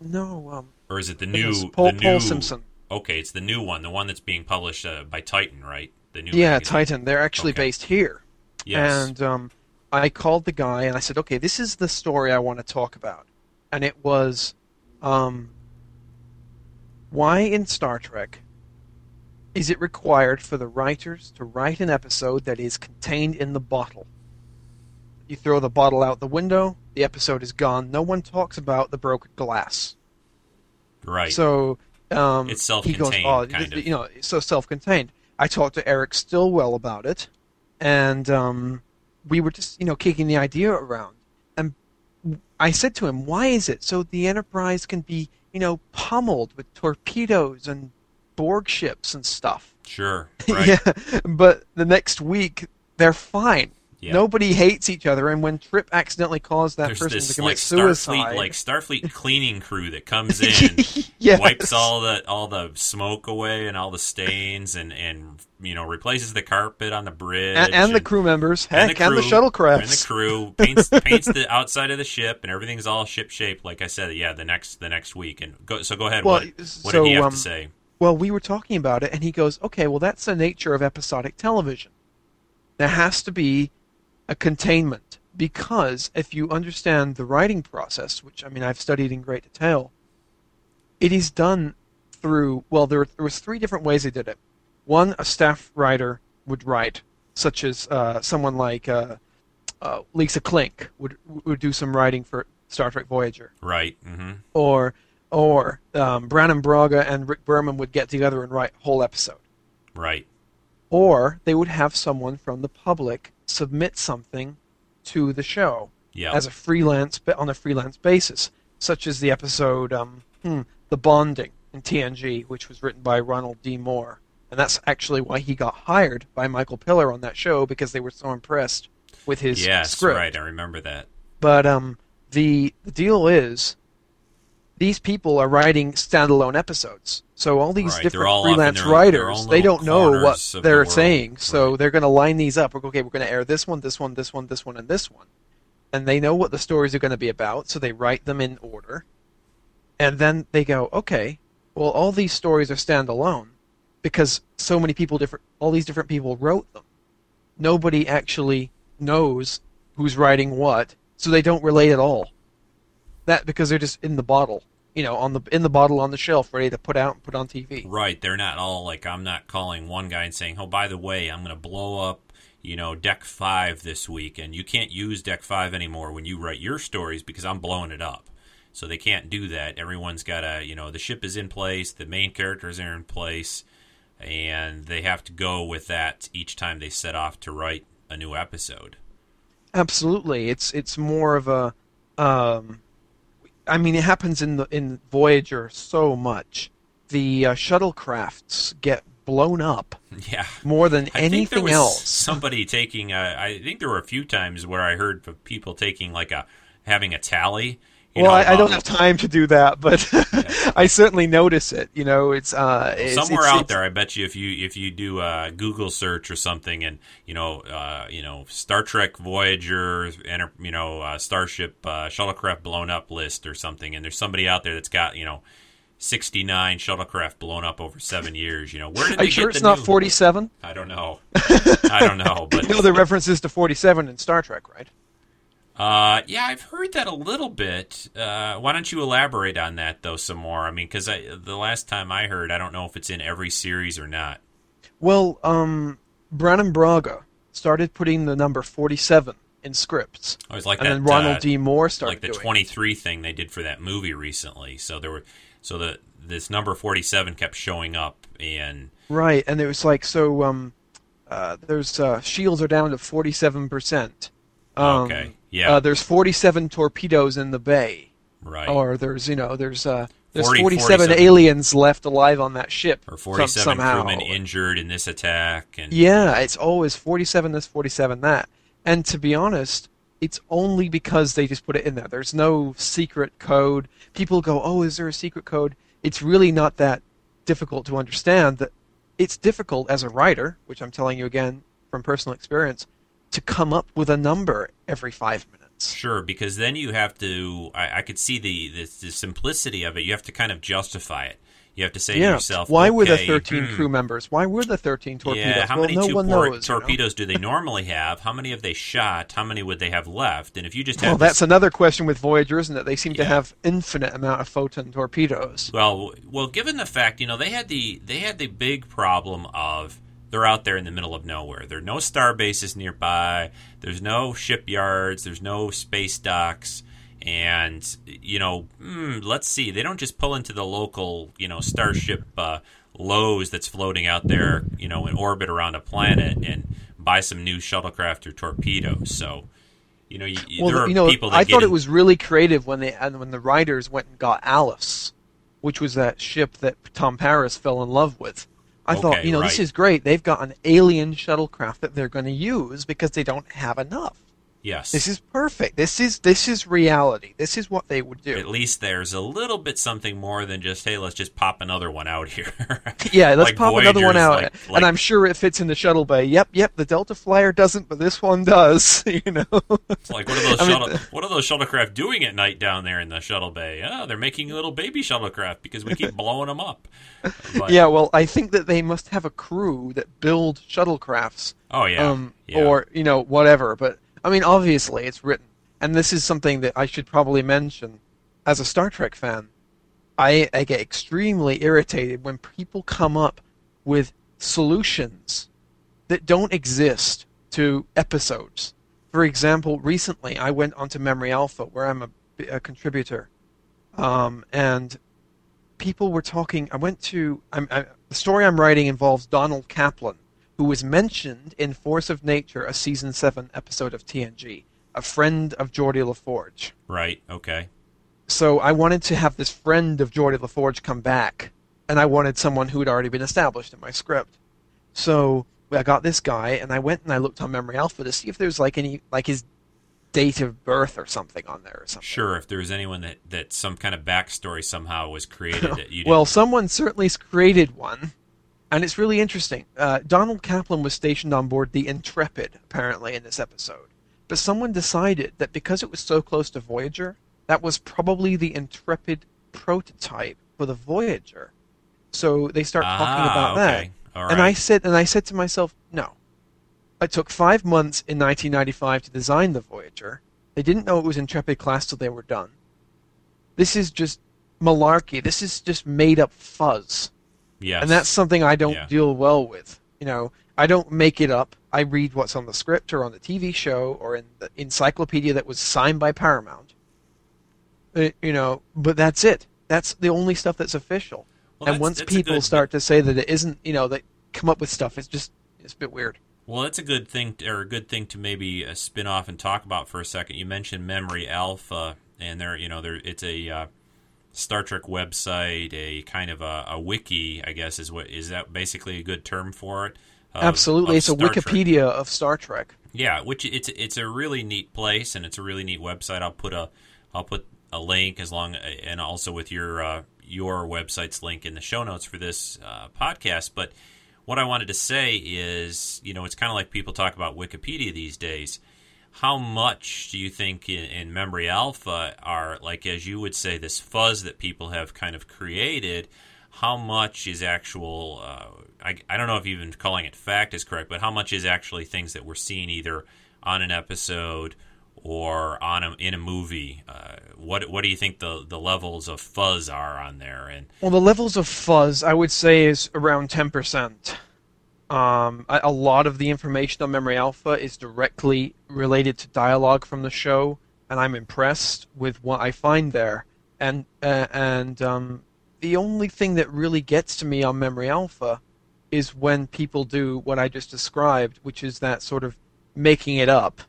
No, um, or is it the new Paul, the new Paul Simpson. Okay, it's the new one, the one that's being published uh, by Titan, right? The new Yeah, magazine. Titan. They're actually Okay. based here. Yes. And um, I called the guy and I said, okay, this is the story I want to talk about. And it was um, why in Star Trek is it required for the writers to write an episode that is contained in the bottle? You throw the bottle out the window, the episode is gone. No one talks about the broken glass. right. So um, It's He goes, self-contained, oh, kind th- of. you know, so self-contained. I talked to Eric Stillwell about it, and um, we were just, you know, kicking the idea around. And I said to him, "Why is it so the Enterprise can be, you know, pummeled with torpedoes and Borg ships and stuff? sure. Right. yeah, but the next week they're fine." Yeah. Nobody hates each other, and when Trip accidentally caused that There's person this to commit like suicide, Starfleet, like Starfleet cleaning crew that comes in, Yes. wipes all the all the smoke away and all the stains, and and you know replaces the carpet on the bridge and, and the crew members, and heck, and the, crew, shuttlecrafts. and the crew paints paints the outside of the ship, and everything's all ship shape. Like I said, yeah, the next the next week. And go, so go ahead. Well, what what so, did he have um, to say? Well, we were talking about it, and he goes, "Okay, well, that's the nature of episodic television. There has to be a containment because if you understand the writing process, which I mean I've studied in great detail, it is done through. Well, there there was three different ways they did it. One, a staff writer would write, such as uh, someone like uh, uh, Lisa Klink would would do some writing for Star Trek Voyager Right. hmm or or um, Brannon Braga and Rick Berman would get together and write a whole episode, Right. or they would have someone from the public submit something to the show Yeah. as a freelance on a freelance basis, such as the episode um, hmm, "The Bonding," in TNG, which was written by Ronald D. Moore, and that's actually why he got hired by Michael Piller on that show because they were so impressed with his script yes, script. right. I remember that. But um, the the deal is, these people are writing standalone episodes. So all these Right, different all up in freelance their writers, they don't know what they're world. saying. So Right. they're going to line these up. We're okay. We're going to air this one, this one, this one, this one, and this one. And they know what the stories are going to be about, so they write them in order. And then they go, okay, well, all these stories are standalone because so many people, different, all these different people wrote them. Nobody actually knows who's writing what, so they don't relate at all. That because they're just in the bottle, you know, on the in the bottle on the shelf, ready to put out and put on TV. Right. They're not all like I'm not calling one guy and saying, "Oh, by the way, I'm going to blow up, you know, deck 5 this week and you can't use deck 5 anymore when you write your stories because I'm blowing it up." So they can't do that. Everyone's got to, you know, the ship is in place, the main characters are in place, and they have to go with that each time they set off to write a new episode. Absolutely, it's it's more of a, um, I mean, it happens in the in Voyager so much. The uh, shuttlecrafts get blown up Yeah. more than I anything else. somebody taking. A, I think there were a few times where I heard of people taking like a having a tally. You well, know, I, I don't about- have time to do that, but I certainly notice it. You know, it's uh, it's, somewhere it's- out it's- there. I bet you if you if you do a Google search or something, and you know uh, you know Star Trek Voyager, enter, you know uh, Starship uh, shuttlecraft blown up list or something, and there's somebody out there that's got you know. 69 shuttlecraft blown up over seven years. You know, where did Are they you sure it's not 47? I don't know. I don't know, but You know the references to 47 in Star Trek, right? Uh, yeah, I've heard that a little bit. Uh, why don't you elaborate on that though some more? I mean, because the last time I heard, I don't know if it's in every series or not. Well, um, Brannon Braga started putting the number 47 in scripts, I was like and that. then Ronald uh, D. Moore started like the it. 23 thing they did for that movie recently. So there were, so the this number 47 kept showing up, and Right, and it was like so. Um, uh, there's uh, shields are down to 47 percent. Um, Okay, yeah. Uh, there's 47 torpedoes in the bay, right, or there's you know there's uh there's 40, 47, 47. aliens left alive on that ship. or some- 47 somehow. crewmen injured in this attack, and Yeah, it's always 47 this, 47 that. And to be honest, it's only because they just put it in there. There's no secret code. People go, "Oh, is there a secret code?" It's really not that difficult to understand. That it's difficult as a writer, which I'm telling you again from personal experience, to come up with a number every five minutes. Sure, because then you have to. I, I could see the, the the simplicity of it. You have to kind of justify it. You have to say to yourself, Why were the 13 hmm, crew members? Why were the 13 torpedoes? Yeah, how well, many no one knows. you know? torpedoes do they normally have? How many have they shot? How many would they have left? And if you just Well, that's this- another question with Voyager, isn't it? They seem to have infinite amount of photon torpedoes. well, well, given the fact you know they had the they had the big problem of they're out there in the middle of nowhere. There are no star bases nearby. There's no shipyards. There's no space docks. And you know, mm, let's see. They don't just pull into the local, you know, starship uh, Lowe's that's floating out there, you know, in orbit around a planet and buy some new shuttlecraft or torpedoes. So, you know, you, there are you know, people that I thought it in- was really creative when they and when the writers went and got Alice, which was that ship that Tom Paris fell in love with. I thought, Okay, you know, right. this is great. They've got an alien shuttlecraft that they're going to use because they don't have enough. Yes. This is perfect. This is this is reality. This is what they would do. At least there's a little bit something more than just hey, let's just pop another one out here. Yeah, let's Like pop another one out, like- and I'm sure it fits in the shuttle bay. Yep, yep. The Delta Flyer doesn't, but this one does. You know. It's like what are those I mean, shuttle, what are those shuttlecraft doing at night down there in the shuttle bay? Oh, they're making little baby shuttlecraft because we keep blowing them up. But- yeah, well, I think that they must have a crew that build shuttlecrafts. Oh yeah. Um, yeah. or you know whatever. But I mean, obviously, it's written, and this is something that I should probably mention as a Star Trek fan. I, I get extremely irritated when people come up with solutions that don't exist to episodes. For example, recently I went onto Memory Alpha, where I'm a, a contributor, um, and people were talking. I went to I'm, I, the story I'm writing involves Donald Kaplan, who was mentioned in Force of Nature, a season seven episode of TNG, a friend of Geordi La Forge. right. Okay. So I wanted to have this friend of Geordi La Forge come back and I wanted someone who had already been established in my script. So I got this guy, and I went and I looked on Memory Alpha to see if there's like any like his date of birth or something on there or something. Sure, if there was anyone that, that some kind of backstory somehow was created that you. Well, someone certainly created one, and it's really interesting. Uh, Donald Kaplan was stationed on board the Intrepid, apparently, in this episode. But someone decided that because it was so close to Voyager, that was probably the Intrepid prototype for the Voyager. So they start talking Ah, about okay. that. All And I said, and I said to myself, no. It took five months in 1995 to design the Voyager. They didn't know it was Intrepid class till they were done. This is just malarkey. This is just made up fuzz, yes. and that's something I don't Yeah. deal well with. You know, I don't make it up. I read what's on the script or on the TV show or in the encyclopedia that was signed by Paramount. Uh, you know, but that's it. That's the only stuff that's official. Well, and that's- once that's people good- start to say that it isn't, you know, they come up with stuff, it's just it's a bit weird. Well, that's a good thing, or a good thing to maybe uh, spin off and talk about for a second. You mentioned Memory Alpha, and there, you know, there it's a uh, Star Trek website, a kind of a, a wiki, I guess is what is that basically a good term for it? Of- Absolutely, of it's a Star Trek. Wikipedia of Star Trek. Yeah, which it's it's a really neat place and it's a really neat website. I'll put a I'll put a link as long and also with your uh, your website's link in the show notes for this uh, podcast. But what I wanted to say is, you know, it's kind of like people talk about Wikipedia these days. How much do you think in, in Memory Alpha are like, as you would say, this fuzz that people have kind of created? How much is actual? Uh, I, I don't know if even calling it fact is correct, but how much is actually things that we're seeing either on an episode or on a, in a movie? Uh, what what do you think the the levels of fuzz are on there? And Well, the levels of fuzz, I would say, is around 10%. Um, a, a lot of the information on Memory Alpha is directly related to dialogue from the show, and I'm impressed with what I find there. And uh, and um, the only thing that really gets to me on Memory Alpha is when people do what I just described, which is that sort of making it up.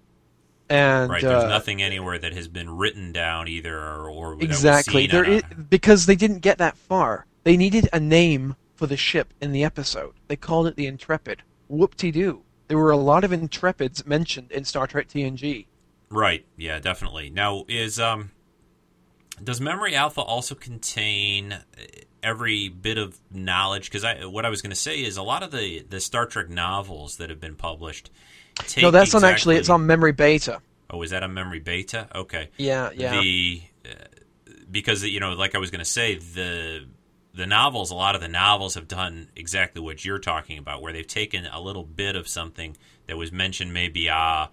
And right, there's uh, nothing anywhere that has been written down either, or, or Exactly. There is, because they didn't get that far. They needed a name for the ship in the episode. They called it the Intrepid. Whoop-de-doo. There were a lot of Intrepids mentioned in Star Trek TNG. Right. Yeah, definitely. Now, is um, does Memory Alpha also contain uh, every bit of knowledge? Because I, what I was going to say is a lot of the the Star Trek novels that have been published. Take no, that's not actually. It's on Memory Beta. Oh, is that on Memory Beta? Okay. Yeah, yeah. The uh, because you know, like I was going to say, the the novels. A lot of the novels have done exactly what you're talking about, where they've taken a little bit of something that was mentioned, maybe ah,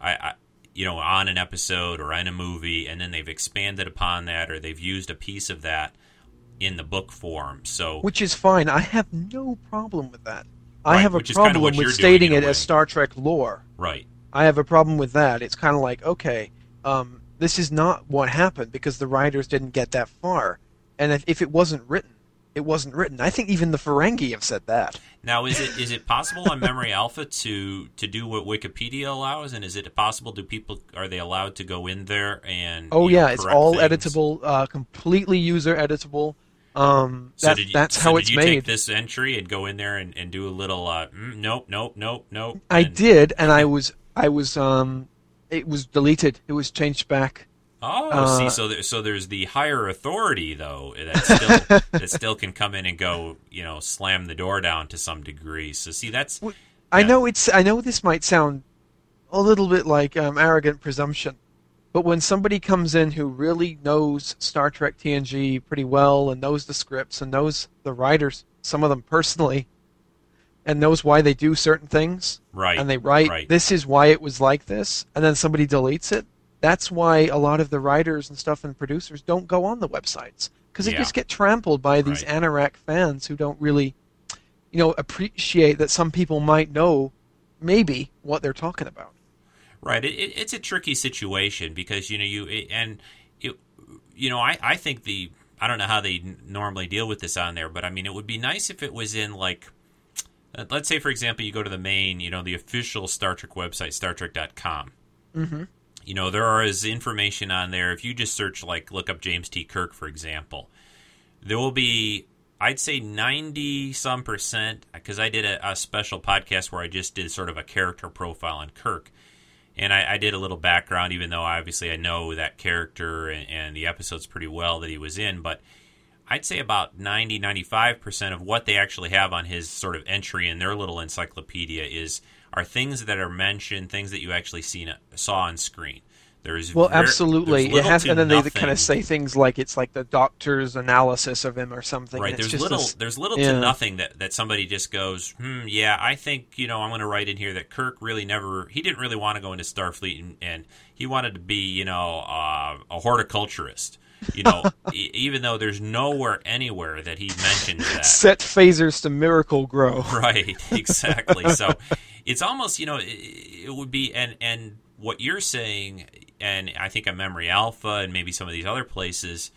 I, I you know, on an episode or in a movie, and then they've expanded upon that, or they've used a piece of that in the book form. So Which is fine. I have no problem with that. I have a which is kinda problem with stating it as. Star Trek lore. right, I have a problem with that. It's kind of like, okay, um, this is not what happened because the writers didn't get that far. And if, if it wasn't written, it wasn't written. I think even the Ferengi have said that. Now, is it is it possible on Memory Alpha to to do what Wikipedia allows, and is it possible? Do people are they allowed to go in there and? Oh you know, yeah, it's all things? editable, uh, completely user editable. Um, So that, you, that's so how did it's you made. take this entry and go in there and, and do a little? Uh, mm, nope, nope, nope, nope. I and- did, and I was, I was, um, it was deleted. It was changed back. Oh, uh, see, so there, so there's the higher authority though that still that still can come in and go, you know, slam the door down to some degree. So see, that's I Yeah. know it's. I know this might sound a little bit like um, arrogant presumption, but when somebody comes in who really knows Star Trek TNG pretty well and knows the scripts and knows the writers, some of them personally, and knows why they do certain things, right. and they write, right. "This is why it was like this," and then somebody deletes it. That's why a lot of the writers and stuff and producers don't go on the websites because they Yeah. just get trampled by these Right. anorak fans who don't really, you know, appreciate that some people might know maybe what they're talking about. Right. It, it, it's a tricky situation because you know you it, and you know I I think the I don't know how they normally deal with this on there, but I mean it would be nice if it was in like uh, let's say for example you go to the main you know the official Star Trek website StarTrek.com. Mm-hmm. You know there is information on there. If you just search like look up James T. Kirk for example, there will be I'd say 90 some percent, because I did a, a, special podcast where I just did sort of a character profile on Kirk. And I, I did a little background, even though obviously I know that character and, and the episodes pretty well that he was in. But I'd say about 90, 95% of what they actually have on his sort of entry in their little encyclopedia is are things that are mentioned, things that you actually seen, saw on screen. There's well, very, absolutely. It has, and then they kind of say things like it's like the doctor's analysis of him or something. Right. There's little. This, there's little yeah. to nothing that that somebody just goes, hmm, yeah, I think you know I'm going to write in here that Kirk really never. He didn't really want to go into Starfleet, and, and he wanted to be, you know, uh, a horticulturist. You know, e- even though there's nowhere anywhere that he mentioned that. Set phasers to miracle grow. Right. Exactly. so it's almost you know it, it would be and and what you're saying and I think on Memory Alpha and maybe some of these other places,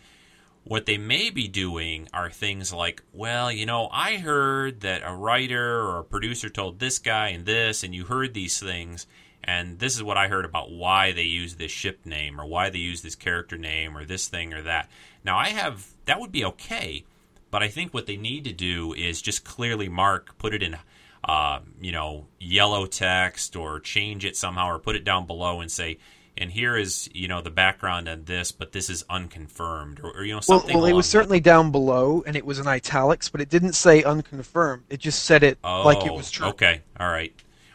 what they may be doing are things like, well, you know, I heard that a writer or a producer told this guy and this, and you heard these things, and this is what I heard about why they use this ship name or why they use this character name or this thing or that. Now, I have that would be okay, but I think what they need to do is just clearly mark, put it in. Uh, you know, yellow text, or change it somehow, or put it down below and say, and here is you know the background on this, but this is unconfirmed, or, or you know something. Well, well it was certainly that. down below, and it was in italics, but it didn't say unconfirmed. It just said it oh, like it was true. Okay, all right.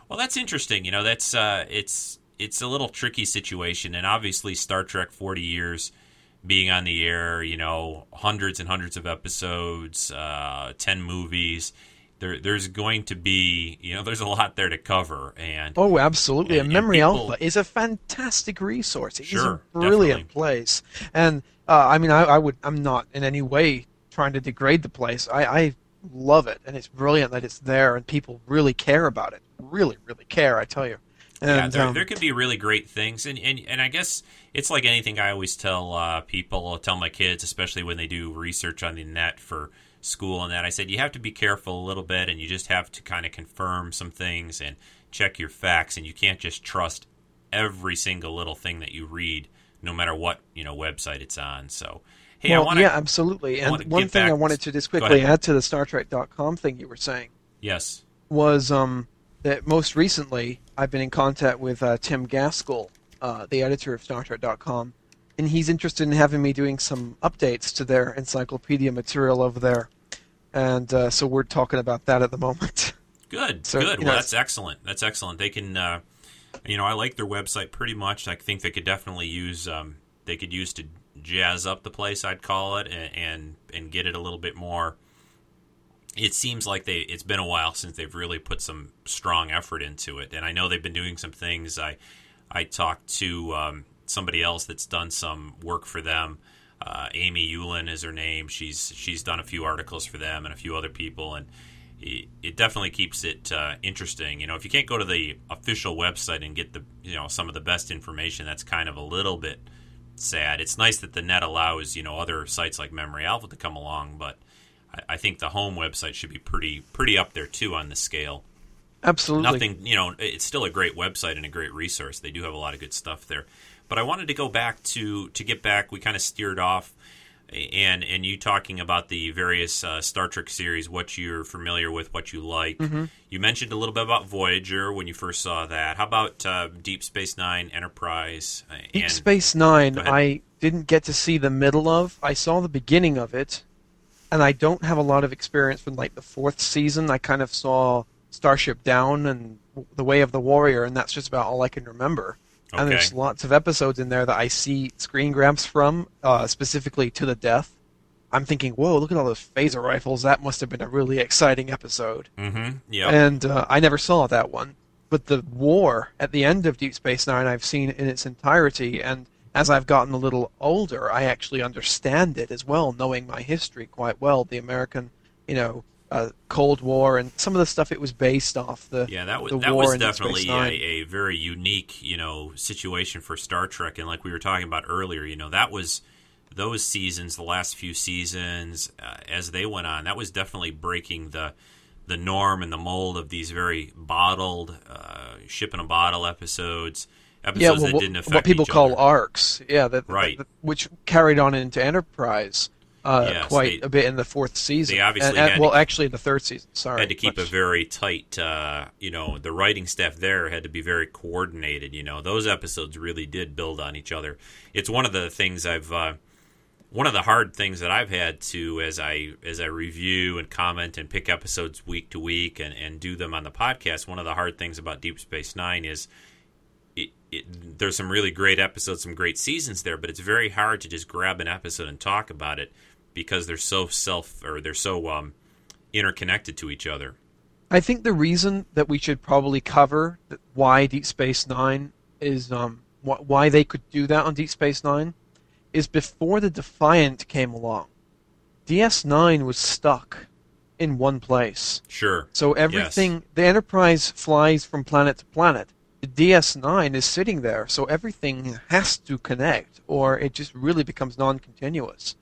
Well, that's interesting. You know, that's uh, it's it's a little tricky situation, and obviously Star Trek forty years being on the air, you know, hundreds and hundreds of episodes, uh, ten movies there, there's going to be, you know, there's a lot there to cover. And oh, absolutely. And, and Memory and people, Alpha is a fantastic resource. It's sure, a brilliant definitely. place. And uh, I mean, I, I, would, I'm not in any way trying to degrade the place. I, I love it, and it's brilliant that it's there, and people really care about it. Really, really care. I tell you. And, yeah, there, um, there can be really great things, and, and and I guess it's like anything. I always tell uh, people, I'll tell my kids, especially when they do research on the net for school and that. I said you have to be careful a little bit and you just have to kind of confirm some things and check your facts and you can't just trust every single little thing that you read no matter what, you know, website it's on. So, hey, well, I want Yeah, absolutely. And one thing I wanted to just quickly add to the Star Trek.com thing you were saying. Yes. Was um that most recently I've been in contact with uh, Tim Gaskell, uh, the editor of Star Trek.com and he's interested in having me doing some updates to their encyclopedia material over there and uh, so we're talking about that at the moment. Good, so, good. Well, know, that's excellent. That's excellent. They can, uh, you know, I like their website pretty much. I think they could definitely use, um, they could use to jazz up the place. I'd call it, and, and and get it a little bit more. It seems like they. It's been a while since they've really put some strong effort into it, and I know they've been doing some things. I I talked to um, somebody else that's done some work for them uh, Amy Yulin is her name. She's she's done a few articles for them and a few other people, and it, it definitely keeps it uh, interesting. You know, if you can't go to the official website and get the you know some of the best information, that's kind of a little bit sad. It's nice that the net allows you know other sites like Memory Alpha to come along, but I, I think the home website should be pretty pretty up there too on the scale. Absolutely. Nothing, you know, it's still a great website and a great resource. They do have a lot of good stuff there. But I wanted to go back to to get back. We kind of steered off, and and you talking about the various uh, Star Trek series, what you're familiar with, what you like. Mm-hmm. You mentioned a little bit about Voyager when you first saw that. How about uh, Deep Space Nine, Enterprise? Uh, Deep and, Space Nine, I didn't get to see the middle of. I saw the beginning of it, and I don't have a lot of experience from like the fourth season. I kind of saw Starship Down and The Way of the Warrior, and that's just about all I can remember. Okay. And there's lots of episodes in there that I see screen grabs from, uh, specifically to the death. I'm thinking, whoa, look at all those phaser rifles. That must have been a really exciting episode. Mm-hmm. Yeah. And uh, I never saw that one. But the war at the end of Deep Space Nine, I've seen in its entirety. And as I've gotten a little older, I actually understand it as well, knowing my history quite well. The American, you know, uh, Cold War and some of the stuff it was based off. The yeah, that was that was definitely a, a, very unique you know situation for Star Trek, and like we were talking about earlier, you know that was those seasons, the last few seasons uh, as they went on, that was definitely breaking the the norm and the mold of these very bottled uh, ship in a bottle episodes. Episodes yeah, well, that didn't affect what people call other. arcs. Yeah, that, right, that, which carried on into Enterprise uh, Yes, quite they- a bit in the fourth season. they obviously And- and- had to- well, actually, in the third season. Sorry, had to keep a very tight uh, you know the writing staff there had to be very coordinated you know those episodes really did build on each other it's one of the things i've uh, one of the hard things that i've had to as i as i review and comment and pick episodes week to week and, and do them on the podcast one of the hard things about deep space nine is it, it, there's some really great episodes some great seasons there but it's very hard to just grab an episode and talk about it because they're so self or they're so um, interconnected to each other I think the reason that we should probably cover why Deep Space Nine is um wh- why they could do that on Deep Space Nine is before the Defiant came along. DS9 was stuck in one place. Sure. So everything the Enterprise flies from planet to planet. The DS9 is sitting there, so everything has to connect, or it just really becomes non-continuous.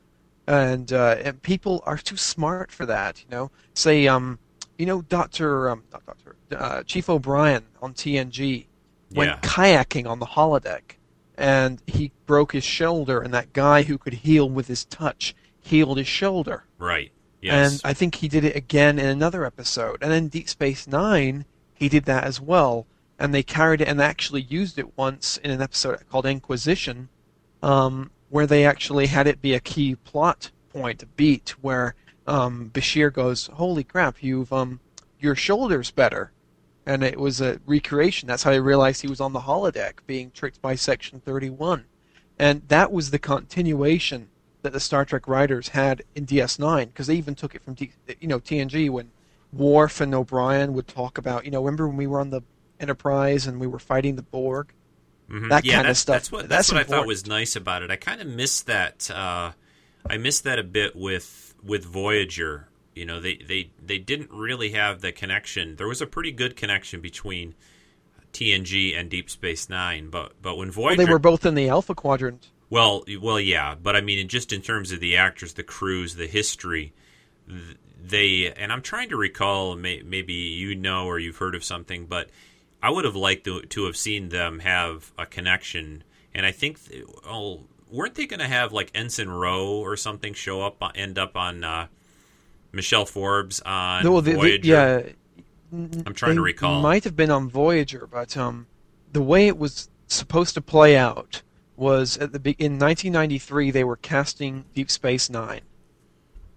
And, uh, and people are too smart for that. You know, say um, you know, Doctor um, not Doctor uh, Chief O'Brien on TNG went Yeah. kayaking on the holodeck, and he broke his shoulder, and that guy who could heal with his touch healed his shoulder. Right. Yes. And I think he did it again in another episode. And then Deep Space Nine, he did that as well. And they carried it and actually used it once in an episode called Inquisition, um, where they actually had it be a key plot point, a beat, where um, Bashir goes, "Holy crap, you've um, your shoulder's better," and it was a recreation. That's how he realized he was on the holodeck, being tricked by Section Thirty One, and that was the continuation that the Star Trek writers had in DS9 because they even took it from you know TNG when Worf and O'Brien would talk about you know remember when we were on the Enterprise and we were fighting the Borg Mhm. that yeah, kind of stuff. That's what that's, That's what I thought was nice about it. I kind of missed that. Uh, I missed that a bit with with Voyager. You know, they, they they didn't really have the connection. There was a pretty good connection between TNG and Deep Space Nine, but but when well, Voyager they were both in the Alpha Quadrant Well, well, yeah, but I mean, just in terms of the actors, the crews, the history, they and I'm trying to recall. May, maybe you know or you've heard of something, but I would have liked to, to have seen them have a connection. And I think, oh, weren't they going to have like Ensign Ro or something show up, uh, end up on uh, Michelle Forbes on No, the- the- Voyager? yeah, I'm trying to recall. Might have been on Voyager, but um, the way it was supposed to play out was at the be- in 1993 they were casting Deep Space Nine,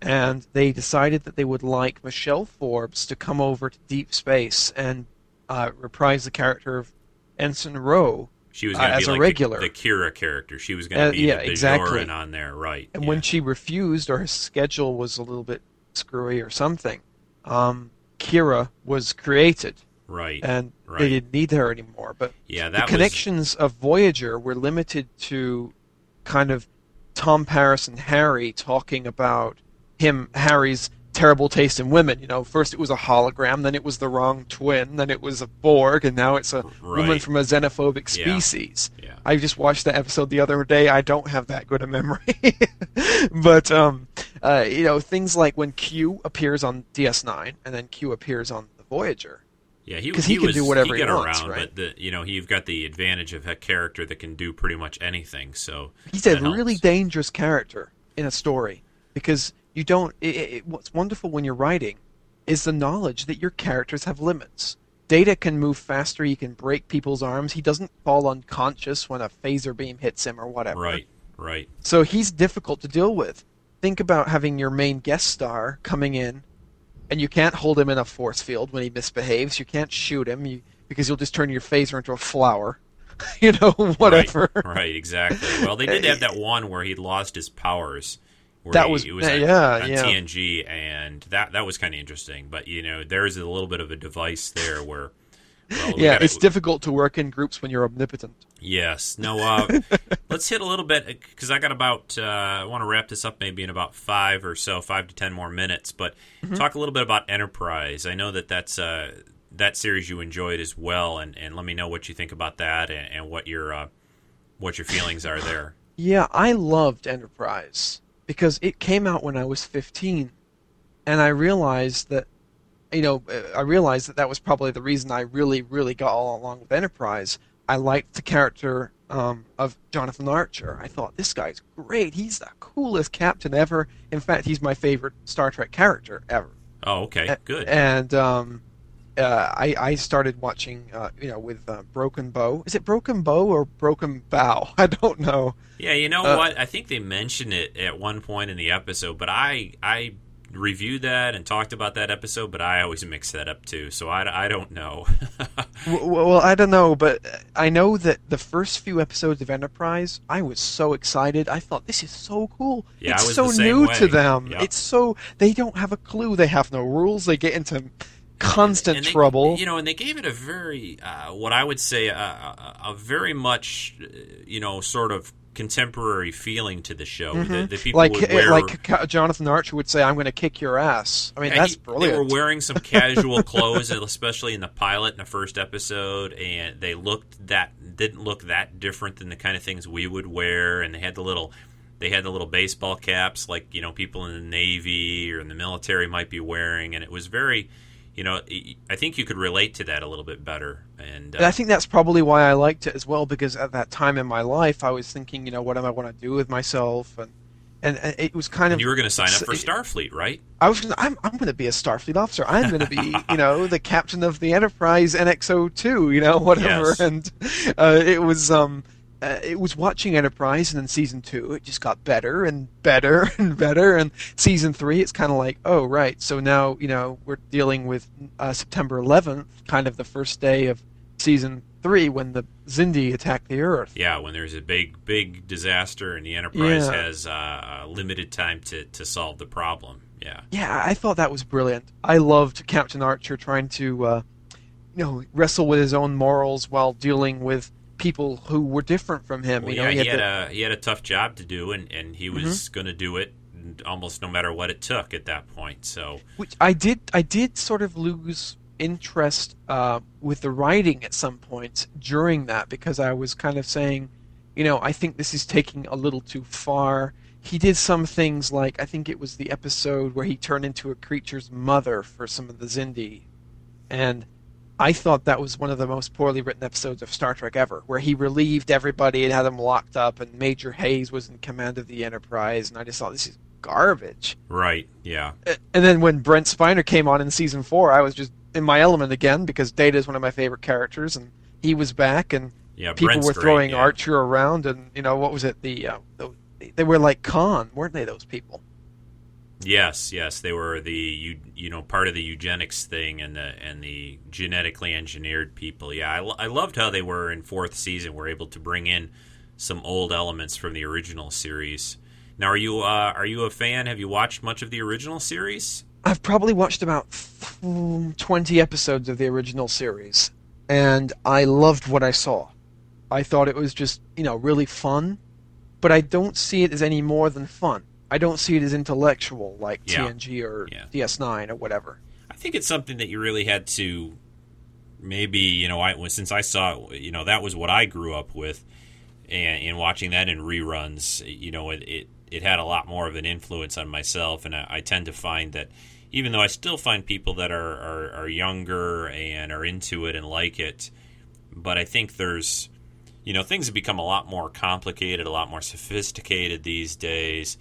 and they decided that they would like Michelle Forbes to come over to Deep Space and uh, reprise the character of Ensign Ro. She was uh, going to as be a like regular. The, the Kira character. She was going to Uh, be yeah, the Bajoran exactly. on there, right? And yeah. when she refused, or her schedule was a little bit screwy or something, um, Kira was created, right, and right. they didn't need her anymore. But yeah, the that was connections of Voyager were limited to kind of Tom Paris and Harry talking about him, Harry's terrible taste in women. You know, first it was a hologram, then it was the wrong twin, then it was a Borg, and now it's a woman from a xenophobic species. Yeah. I just watched that episode the other day. I don't have that good a memory, but um, uh, you know, things like when Q appears on DS9 and then Q appears on the Voyager. Yeah, he, 'Cause he can was, do whatever he got wants, around, right? but the, you know you've got the advantage of a character that can do pretty much anything. So He's a helps. really dangerous character in a story because you don't. It, it, what's wonderful when you're writing is the knowledge that your characters have limits. Data can move faster. He can break people's arms. He doesn't fall unconscious when a phaser beam hits him or whatever. right, right. So he's difficult to deal with. Think about having your main guest star coming in, and you can't hold him in a force field when he misbehaves. You can't shoot him you, because you'll just turn your phaser into a flower. you know, whatever. Right, right, exactly. Well, they did have that one where he lost his powers. Where That he- was- it was uh, on, yeah, on yeah. TNG, and that that was kind of interesting. But you know, there's a little bit of a device there where. Well, Yeah, gotta- it's difficult to work in groups when you're omnipotent. Yes. No. Uh, let's hit a little bit because I got about. Uh, I want to wrap this up maybe in about five or so, five to ten more minutes. But Mm-hmm. talk a little bit about Enterprise. I know that that's uh, that series you enjoyed as well, and, and let me know what you think about that and, and what your uh, what your feelings are there. Yeah, I loved Enterprise because it came out when I was 15, and I realized that, you know, I realized that that was probably the reason I really, really got all along with Enterprise I liked the character um, of Jonathan Archer. I thought this guy's great. He's the coolest captain ever. In fact, he's my favorite Star Trek character ever. Oh, okay, good. And um, uh, I, I started watching, uh, you know, with uh, Broken Bow. Is it Broken Bow or Broken Bow? I don't know. Yeah, you know Uh, what? I think they mentioned it at one point in the episode, but I I reviewed that and talked about that episode, but I always mix that up too, so I, I don't know. W- Well, I don't know, but I know that the first few episodes of Enterprise, I was so excited. I thought this is so cool. Yeah, it's so new way. to them. Yep. It's so they don't have a clue. They have no rules. They get into constant they- trouble. You know, and they gave it a very, uh, what I would say, a, a, a very much, uh, you know, sort of contemporary feeling to the show. The, the people like would wear, like Jonathan Archer would say, "I'm going to kick your ass." I mean, that's he- brilliant. They were wearing some casual clothes, especially in the pilot in the first episode, and they looked that didn't look that different than the kind of things we would wear. And they had the little, they had the little baseball caps, like you know people in the Navy or in the military might be wearing, and it was very, you know, I think you could relate to that a little bit better. And, uh, And I think that's probably why I liked it as well, because at that time in my life, I was thinking, you know, what am I want to do with myself, and and, and it was kind and of you were going to sign up for Starfleet, right? I was gonna, I'm I'm going to be a Starfleet officer. I'm going to be you know the captain of the Enterprise NX-02, you know whatever. Yes. And uh, it was um uh, it was watching Enterprise, and then season two it just got better and better and better. And season three it's kind of like oh right, so now you know we're dealing with uh, September 11th, kind of the first day of season three when the Xindi attack the Earth. Yeah, when there's a big, big disaster and the Enterprise Yeah. has uh, limited time to, to solve the problem. Yeah. Yeah, I thought that was brilliant. I loved Captain Archer trying to, uh, you know, wrestle with his own morals while dealing with people who were different from him. Well, you know, yeah, he had, the- a he had a tough job to do, and, and he was Mm-hmm. going to do it almost no matter what it took at that point. So which I did. I did sort of lose interest uh, with the writing at some points during that because I was kind of saying, you know, I think this is taking a little too far. He did some things like I think it was the episode where he turned into a creature's mother for some of the Xindi, and I thought that was one of the most poorly written episodes of Star Trek ever, where he relieved everybody and had them locked up, and Major Hayes was in command of the Enterprise, and I just thought this is garbage. right, yeah, And then when Brent Spiner came on in season four, I was just in my element again because Data is one of my favorite characters, and he was back, and yeah. people Brent's were great, throwing yeah. Archer around, and you know what was it? The, uh, the they were like Khan, weren't they? Those people. Yes, yes, they were the you you know part of the eugenics thing and the and the genetically engineered people. Yeah, I, I loved how they were in fourth season. Were able to bring in some old elements from the original series. Now, are you uh, are you a fan? Have you watched much of the original series? I've probably watched about 20 episodes of the original series, and I loved what I saw. I thought it was just, you know, really fun, but I don't see it as any more than fun. I don't see it as intellectual like Yeah. TNG or Yeah. DS9 or whatever. I think it's something that you really had to maybe you know I since I saw you know that was what I grew up with, and, and watching that in reruns, you know it, it it had a lot more of an influence on myself, and I, I tend to find that even though I still find people that are, are are younger and are into it and like it, but I think there's you know things have become a lot more complicated, a lot more sophisticated these days.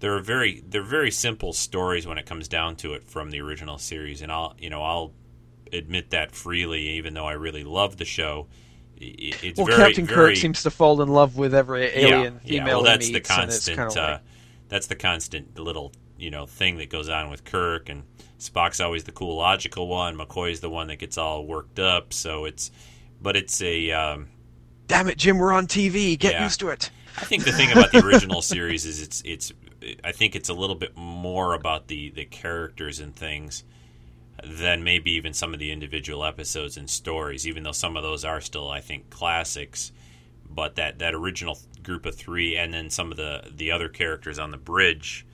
There are very they're very simple stories when it comes down to it from the original series, and I'll you know I'll admit that freely, even though I really love the show. It's Well, very, Captain very, Kirk seems to fall in love with every alien yeah, yeah. Well, that's the constant. kind of like, uh, that's the constant little you know thing that goes on with Kirk and Spock's always the cool logical one. McCoy's the one that gets all worked up. So it's, but it's a. Um, damn it, Jim, we're on TV. Get Yeah. used to it. I think the thing about the original series is it's it's I think it's a little bit more about the the characters and things than maybe even some of the individual episodes and stories. Even though some of those are still I think classics, but that that original group of three and then some of the the other characters on the bridge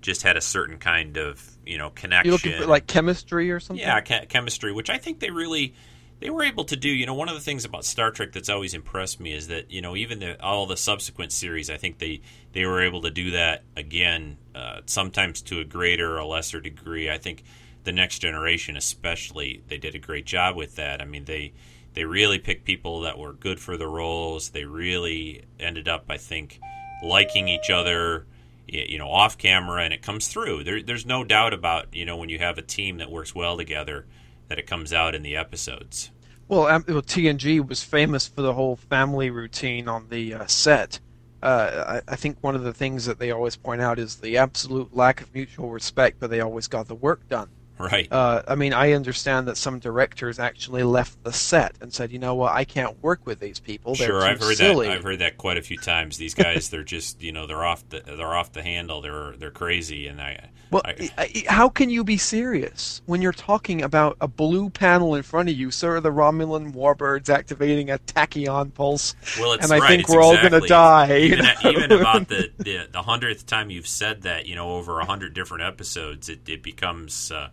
just had a certain kind of you know connection. You're looking for like chemistry or something. Yeah, che- chemistry, which I think they really they were able to do. You know, one of the things about Star Trek that's always impressed me is that you know even the, all the subsequent series, I think they they were able to do that again, uh, sometimes to a greater or lesser degree. I think the next generation, especially, they did a great job with that. I mean, they they really picked people that were good for the roles. They really ended up, I think, liking each other, you know, off camera, and it comes through. There, there's no doubt about you know when you have a team that works well together, that it comes out in the episodes. Well, um, TNG was famous for the whole family routine on the uh, set. Uh, I, I think one of the things that they always point out is the absolute lack of mutual respect, but they always got the work done. Right. Uh, I mean, I understand that some directors actually left the set and said, "You know what? I can't work with these people. They're Sure, I've heard silly." that. I've heard that quite a few times. These guys, they're just you know they're off the they're off the handle. They're they're crazy, and I Well, I- I- how can you be serious when you're talking about a blue panel in front of you? sir? the Romulan warbirds activating a tachyon pulse, Well, it's and I right, think we're all going to die. you Even, know? even about the the the hundredth time you've said that, you know, over a hundred different episodes, it it becomes. Uh,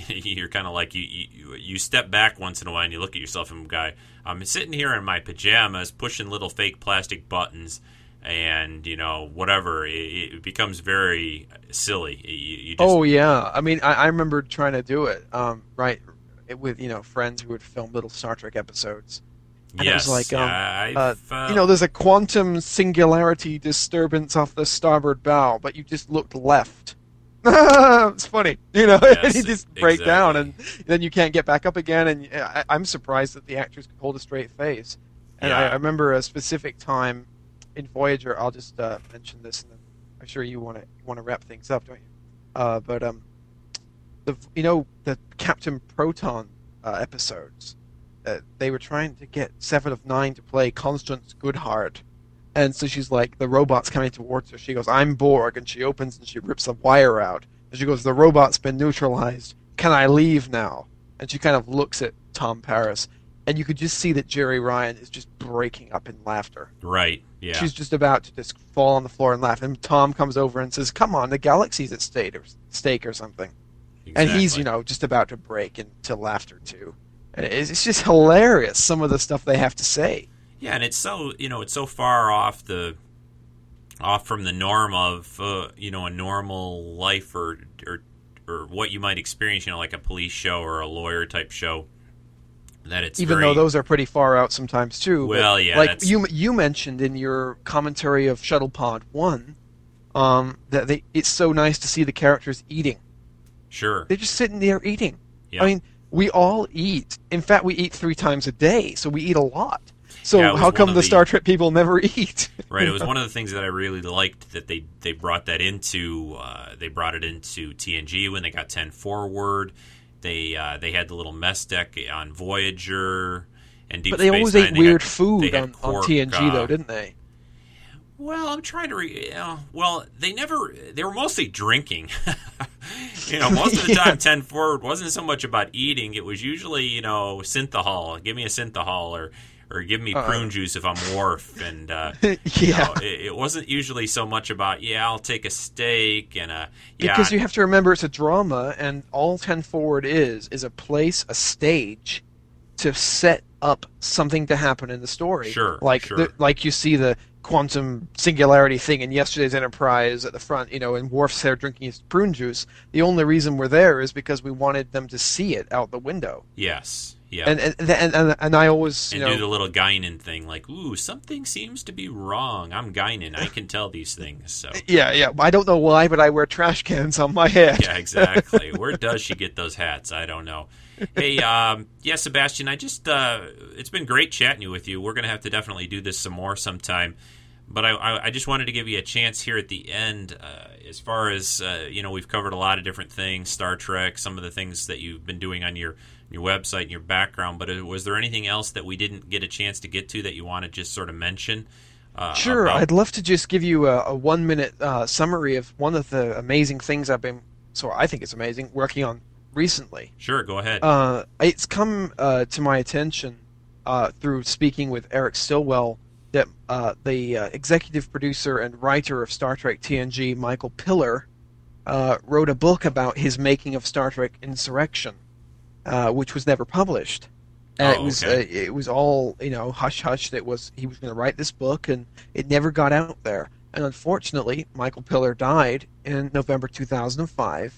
you're kind of like you, you you step back once in a while and you look at yourself and guy I'm sitting here in my pajamas pushing little fake plastic buttons and you know whatever it, it becomes very silly you, you just, Oh yeah, I mean, I, I remember trying to do it, um, right, with you know friends who would film little Star Trek episodes. And yes it was like, um, uh, uh, you know, there's a quantum singularity disturbance off the starboard bow, but you just looked left. it's funny, you know, Yes, you just break down, and then you can't get back up again. And I, I'm surprised that the actors could hold a straight face. And I, Yeah. I remember a specific time in Voyager. I'll just uh, mention this, and then I'm sure you want to want to wrap things up, don't you? Uh, but um, the you know the Captain Proton uh, episodes. Uh, they were trying to get Seven of Nine to play Constance Goodhart, and so she's like, the robot's coming towards her. She goes, "I'm Borg," and she opens and she rips a wire out, and she goes, "The robot's been neutralized. Can I leave now?" And she kind of looks at Tom Paris, and you could just see that Jeri Ryan is just breaking up in laughter. right yeah She's just about to just fall on the floor and laugh, and Tom comes over and says, "Come on, the galaxy's at stake or, stake or something." and he's you know just about to break into laughter too and it's just hilarious some of the stuff they have to say Yeah, and it's so you know it's so far off the off from the norm of uh, you know a normal life or or or what you might experience, you know, like a police show or a lawyer type show. That it's even very, though those are pretty far out sometimes too Well, yeah, like that's- you you mentioned in your commentary of shuttle pod 1 um, that they it's so nice to see the characters eating sure, they're just sitting there eating Yeah. i mean we all eat in fact we eat three times a day so we eat a lot so Yeah, how come the, the- star trek people never eat right. It was one of the things that I really liked that they they brought that into uh, they brought it into TNG when they got ten forward. They uh, they had the little mess deck on Voyager and Deep but they Space always Nine. ate They weird had- food on, on tng uh, though didn't they Well, I'm trying to. Re- know, well, they never. They were mostly drinking. you know, most of the time, ten forward wasn't so much about eating. It was usually, you know, synthahol. Give me a synthahol, or or give me Uh-uh. prune juice if I'm Worf. And uh, you yeah know, it, it wasn't usually so much about yeah, I'll take a steak and a yeah. because you have to remember it's a drama and all 10 forward is is a place a stage to set up something to happen in the story Sure, like sure. The, like you see the quantum singularity thing in yesterday's enterprise at the front you know and Worf's there drinking his prune juice the only reason we're there is because we wanted them to see it out the window yes, yeah. and and and, and, and I always you and know do the little Guinan thing, like, ooh, something seems to be wrong. I'm Guinan. I can tell these things. So yeah yeah I don't know why but I wear trash cans on my head yeah, exactly. Where does she get those hats? I don't know. Hey, um, yeah, Sebastian, I just uh, it's been great chatting with you. We're gonna have to definitely do this some more sometime. But I, I, I just wanted to give you a chance here at the end, uh, as far as uh, you know, we've covered a lot of different things, Star Trek, some of the things that you've been doing on your your website and your background. But uh, was there anything else that we didn't get a chance to get to that you want to just sort of mention? Uh, Sure, about- I'd love to just give you a, a one minute uh, summary of one of the amazing things I've been, so I think it's amazing, working on recently. Sure, go ahead. Uh, it's come uh, to my attention uh, through speaking with Eric Stillwell that uh, the uh, executive producer and writer of Star Trek TNG, Michael Piller, uh, wrote a book about his making of Star Trek Insurrection, uh, which was never published. And Oh, it was okay. uh, it was all you know hush hush that was he was going to write this book and it never got out there. And unfortunately, Michael Piller died in November 2005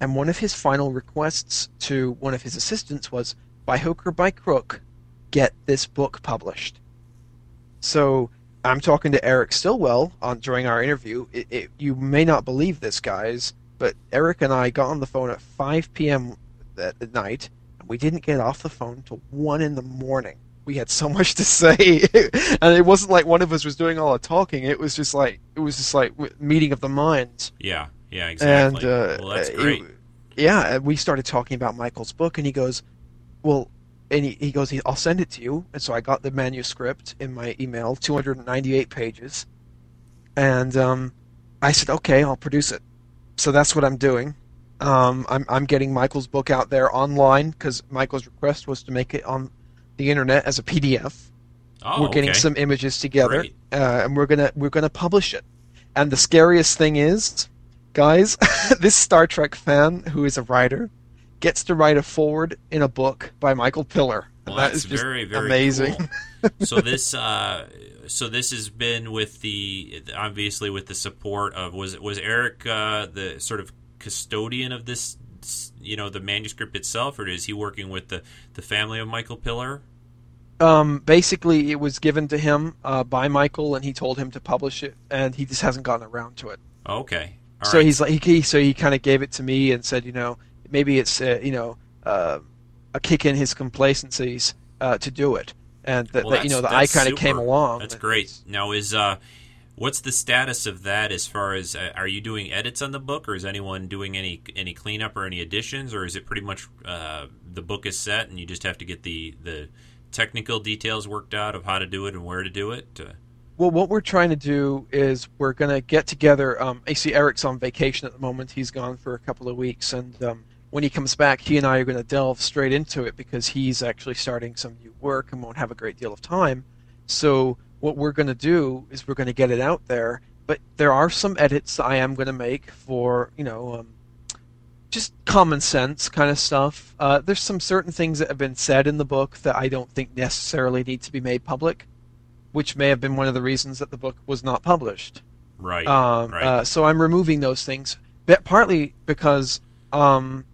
and one of his final requests to one of his assistants was by hook or by crook get this book published. So I'm talking to Eric Stillwell on during our interview. It, it, you may not believe this, guys, but Eric and I got on the phone at 5 p.m. at night, and we didn't get off the phone till one in the morning. We had so much to say, and it wasn't like one of us was doing all the talking. It was just like it was just like meeting of the minds. Yeah, yeah, exactly. And uh, well, that's it- yeah, and we started talking about Michael's book, and he goes, "Well," and he, he goes, "I'll send it to you." And so I got the manuscript in my email, 298 pages, and um, I said, "Okay, I'll produce it." So that's what I'm doing. Um, I'm I'm getting Michael's book out there online because Michael's request was to make it on the internet as a PDF oh, we're getting okay. some images together, uh, and we're gonna we're gonna publish it. And the scariest thing is, guys, this Star Trek fan who is a writer gets to write a forward in a book by Michael Piller. Well, that that's is just very, very amazing. cool. so this, uh, so this has been with the obviously with the support of was was Eric uh, the sort of custodian of this, you know, the manuscript itself, or is he working with the the family of Michael Piller? Um, basically, it was given to him uh, by Michael, and he told him to publish it, and he just hasn't gotten around to it. Okay, All so right. he's like he, so he kind of gave it to me and said, you know, maybe it's uh, you know uh, a kick in his complacencies uh, to do it, and that, Well, that you know that I kind of came along. That's great. Now is uh, what's the status of that as far as uh, are you doing edits on the book, or is anyone doing any any cleanup or any additions, or is it pretty much uh, the book is set and you just have to get the the technical details worked out of how to do it and where to do it? Uh, Well, what we're trying to do is we're going to get together. Um, see Eric's on vacation at the moment. He's gone for a couple of weeks, and um, when he comes back, he and I are going to delve straight into it because he's actually starting some new work and won't have a great deal of time. So what we're going to do is we're going to get it out there. But there are some edits I am going to make for you know um, just common sense kind of stuff. Uh, there's some certain things that have been said in the book that I don't think necessarily need to be made public which may have been one of the reasons that the book was not published. right. Um, right. uh, so I'm removing those things, partly because um,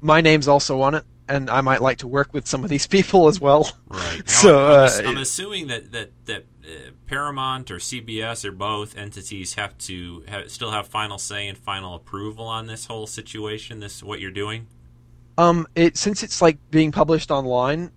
my name's also on it, and I might like to work with some of these people as well. Right. Now, So, I'm, uh, I'm assuming that that that uh, Paramount or CBS or both entities have to have, still have final say and final approval on this whole situation. This what you're doing. Um, it since it's like being published online,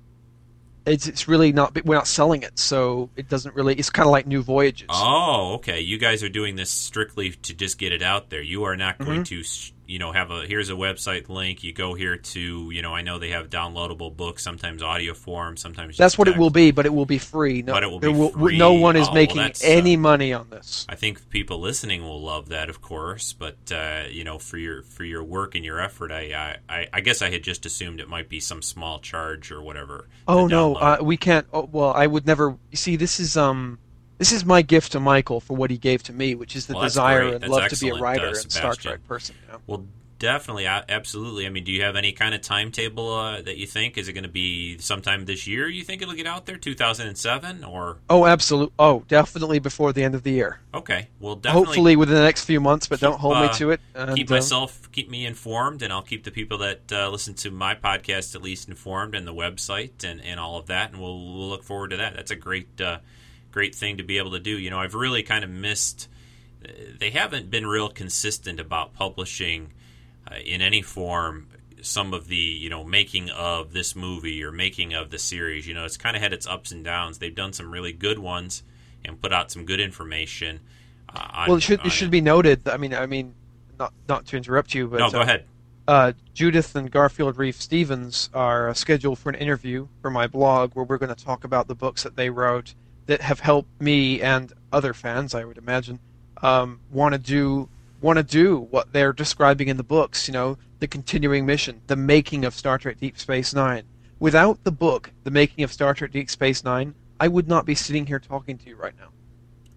it's it's really not. We're not selling it, so it doesn't really. It's kind of like New Voyages. Oh, okay. You guys are doing this strictly to just get it out there. You are not Mm-hmm. going to, sh- you know, have a here's a website link. You go here to, you know, I know they have downloadable books, sometimes audio form, sometimes. That's what it will be, but it will be free. No, But it will be free. No one is Oh, well, making uh, any money on this. I think people listening will love that, of course. But uh, you know, for your for your work and your effort, I, I I guess I had just assumed it might be some small charge or whatever. Oh no, uh, we can't. Oh, well, I would never. See, this is um, this is my gift to Michael for what he gave to me, which is the Well, desire great. and That's love to be a writer uh, and Star Trek person. You know? Well, definitely, absolutely. I mean, do you have any kind of timetable uh, that you think is it going to be sometime this year? You think it'll get out there, two thousand and seven, or Oh, absolutely. Oh, definitely before the end of the year. okay? Well, definitely. Hopefully within the next few months, but don't hold uh, me to it. And, keep uh, myself, keep me informed, and I'll keep the people that uh, listen to my podcast at least informed, and the website and, and all of that, and we'll, we'll look forward to that. That's a great, uh, great thing to be able to do. You know, I've really kind of missed. uh, They haven't been real consistent about publishing uh, in any form some of the you know making of this movie or making of the series. You know, it's kind of had its ups and downs. They've done some really good ones and put out some good information. Uh, on, well, it should it should be noted. I mean, I mean, not not to interrupt you, but No, go uh, ahead. uh, Judith and Garfield Reeves-Stevens are uh, scheduled for an interview for my blog where we're going to talk about the books that they wrote that have helped me and other fans, I would imagine, um, want to do want to do what they're describing in the books. You know, the continuing mission, the making of Star Trek Deep Space Nine. Without the book, the making of Star Trek Deep Space Nine, I would not be sitting here talking to you right now.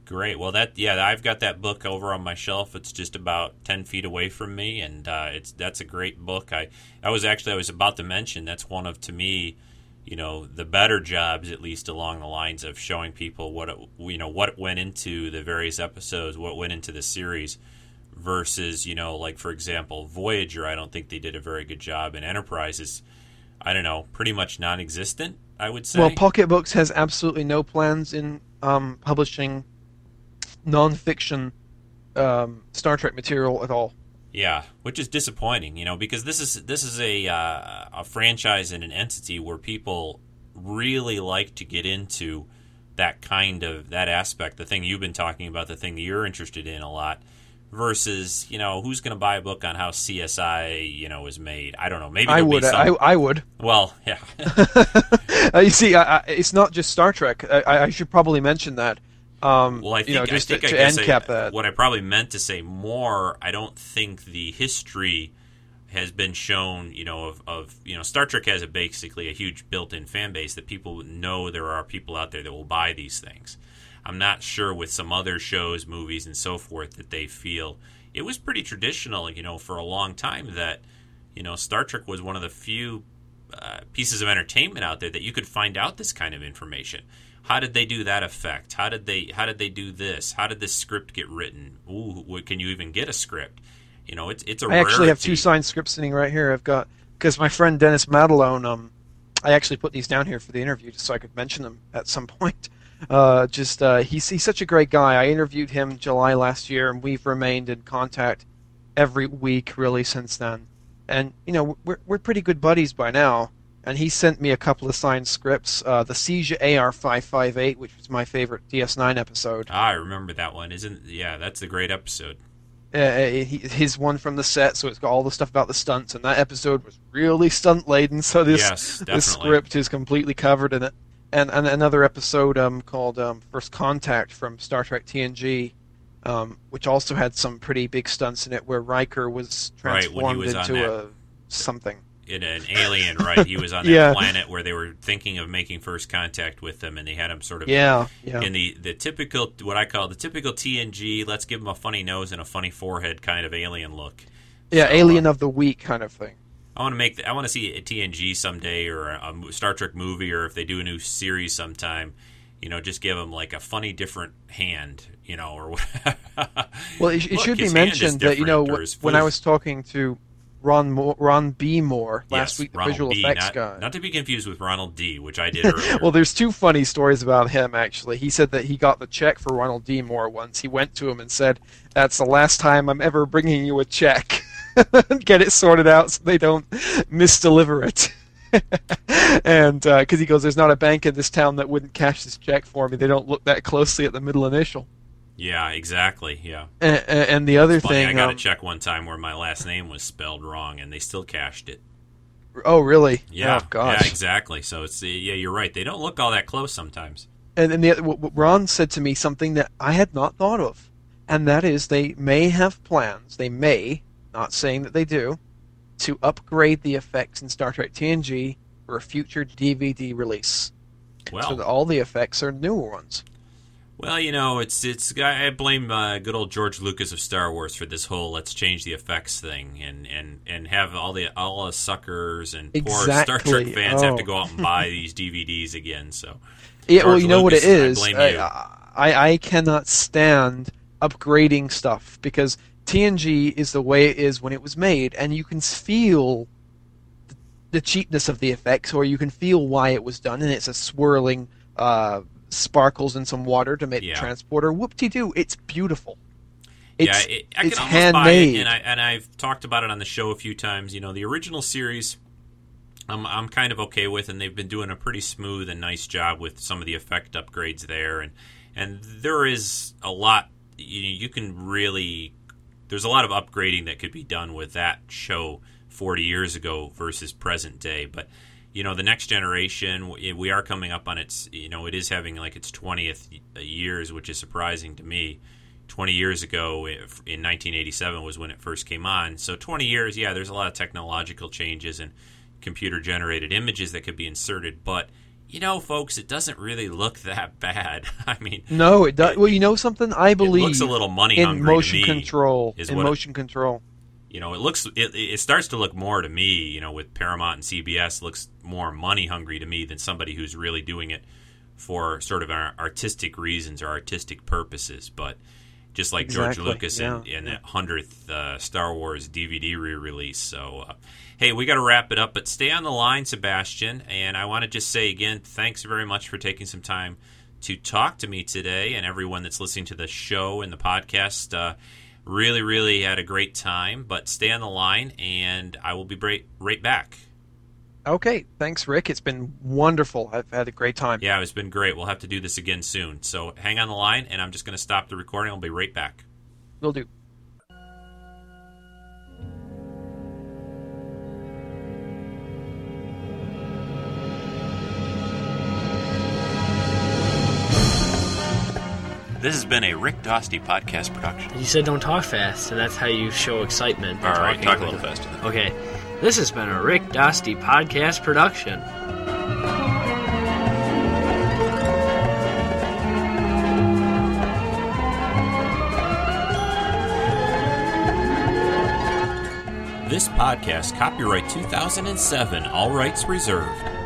Great. Well, that yeah, I've got that book over on my shelf. It's just about ten feet away from me, and uh, it's that's a great book. I I was actually I was about to mention that's one of to me, you know, the better jobs at least along the lines of showing people what it, you know what went into the various episodes, what went into the series, versus you know like for example Voyager. I don't think they did a very good job, and Enterprise is I don't know, pretty much non-existent. I would say. Well, Pocket Books has absolutely no plans in um, publishing non-fiction um, Star Trek material at all. Yeah, which is disappointing, you know, because this is this is a uh, a franchise and an entity where people really like to get into that kind of that aspect, the thing you've been talking about, the thing that you're interested in a lot, versus you know who's going to buy a book on how CSI you know is made. I don't know. Maybe I would. I, I would. well, yeah, Uh, you see, I, I, it's not just Star Trek. I, I should probably mention that. Um, Well, I think, you know, just I think to, I to end cap that. what I probably meant to say more. I don't think the history has been shown. You know, of, of you know, Star Trek has a basically a huge built-in fan base that people know there are people out there that will buy these things. I'm not sure with some other shows, movies, and so forth that they feel it was pretty traditional. You know, for a long time that you know Star Trek was one of the few uh, pieces of entertainment out there that you could find out this kind of information. How did they do that effect? How did they how did they do this? How did this script get written? Ooh, what, can you even get a script? You know, it's it's a I actually have two signed scripts sitting right here. I've got because my friend Dennis Madalone. Um, I actually put these down here for the interview just so I could mention them at some point. Uh, just uh, he's he's such a great guy. I interviewed him July last year, and we've remained in contact every week really since then. And you know we're we're pretty good buddies by now. And he sent me a couple of signed scripts. Uh, the Siege of AR558, which was my favorite DS9 episode. Ah, I remember that one. Isn't yeah, that's a great episode. uh, he, his one from the set, so it's got all the stuff about the stunts, and that episode was really stunt laden. So this Yes, this script is completely covered in it. And, and another episode um, called um, First Contact from Star Trek TNG, um, which also had some pretty big stunts in it, where Riker was transformed he was into a something. In an alien, right? He was on that Yeah. planet where they were thinking of making first contact with them, and they had him sort of Yeah, yeah. in the the typical what I call the typical TNG. Let's give him a funny nose and a funny forehead kind of alien look. yeah, So, Alien uh, of the Week kind of thing. I want to make. The, I want to see a TNG someday or a, a Star Trek movie, or if they do a new series sometime. You know, just give him like a funny different hand. You know, or whatever. Well, it, it Look, should be his hand is mentioned that you know different, or wh- his when I was talking to Ron Mo- Ron B. Moore last yes, week, the Ronald visual D, effects not, guy. not to be confused with Ronald D, which I did earlier. Well, there's two funny stories about him actually. He said that he got the check for Ronald D. Moore once. He went to him and said, "That's the last time I'm ever bringing you a check. Get it sorted out so they don't misdeliver it." and uh, because he goes, "There's not a bank in this town that wouldn't cash this check for me. They don't look that closely at the middle initial." Yeah, exactly. Yeah. And, and the other thing, I got um, a check one time where my last name was spelled wrong, and they still cashed it. oh really? Yeah, Oh gosh. yeah, exactly. So it's yeah, you're right. They don't look all that close sometimes. And, and the, what Ron said to me something that I had not thought of, and that is they may have plans. They may, not saying that they do, to upgrade the effects in Star Trek TNG for a future DVD release, Well, so that all the effects are newer ones. Well, you know, it's it's. I blame uh, good old George Lucas of Star Wars for this whole "let's change the effects" thing, and and and have all the all the suckers and poor Star Trek Exactly. fans have to Oh. go out and buy these DVDs again. So Yeah, well, George you know what it is. I I. I, cannot stand upgrading stuff because TNG is the way it is when it was made, and you can feel the- the cheapness of the effects, or you can feel why it was done, and it's a swirling uh, sparkles in some water to make Yeah. the transporter. Whoop-de-doo, it's beautiful. It's, yeah, it, I it's can almost buy handmade. it, and I and I've talked about it on the show a few times. You know, the original series, I'm I'm kind of okay with, and they've been doing a pretty smooth and nice job with some of the effect upgrades there, and and there is a lot you, you can really there's a lot of upgrading that could be done with that show 40 years ago versus present day, but. You know, the next generation, we are coming up on its, you know, it is having like its 20th years, which is surprising to me. 20 years ago in 1987 was when it first came on. So 20 years, yeah, there's a lot of technological changes and computer generated images that could be inserted, but you know, folks, it doesn't really look that bad. I mean, no, it does. Well, you know something? I believe it looks a little money in motion control. In what it- motion control. You know, it looks it, it starts to look more to me, you know, with Paramount and CBS looks more money hungry to me than somebody who's really doing it for sort of ar- artistic reasons or artistic purposes, but just like George Lucas yeah, in, in yeah. that hundredth uh, Star Wars DVD re-release. So, uh, hey, we got to wrap it up, but stay on the line, Sebastian. And I want to just say again, thanks very much for taking some time to talk to me today, and everyone that's listening to the show and the podcast. Uh, really, really had a great time. But stay on the line, and I will be right, right back. Okay, thanks, Rick. It's been wonderful. I've had a great time. Yeah, it's been great. We'll have to do this again soon. So hang on the line, and I'm just going to stop the recording. I'll be right back. Will do. This has been a Rick Dosty podcast production. You said don't talk fast, and that's how you show excitement. All right, Talking talk a little faster. Then. Okay, this has been a Rick Dosty podcast production. This podcast, copyright 2007, all rights reserved.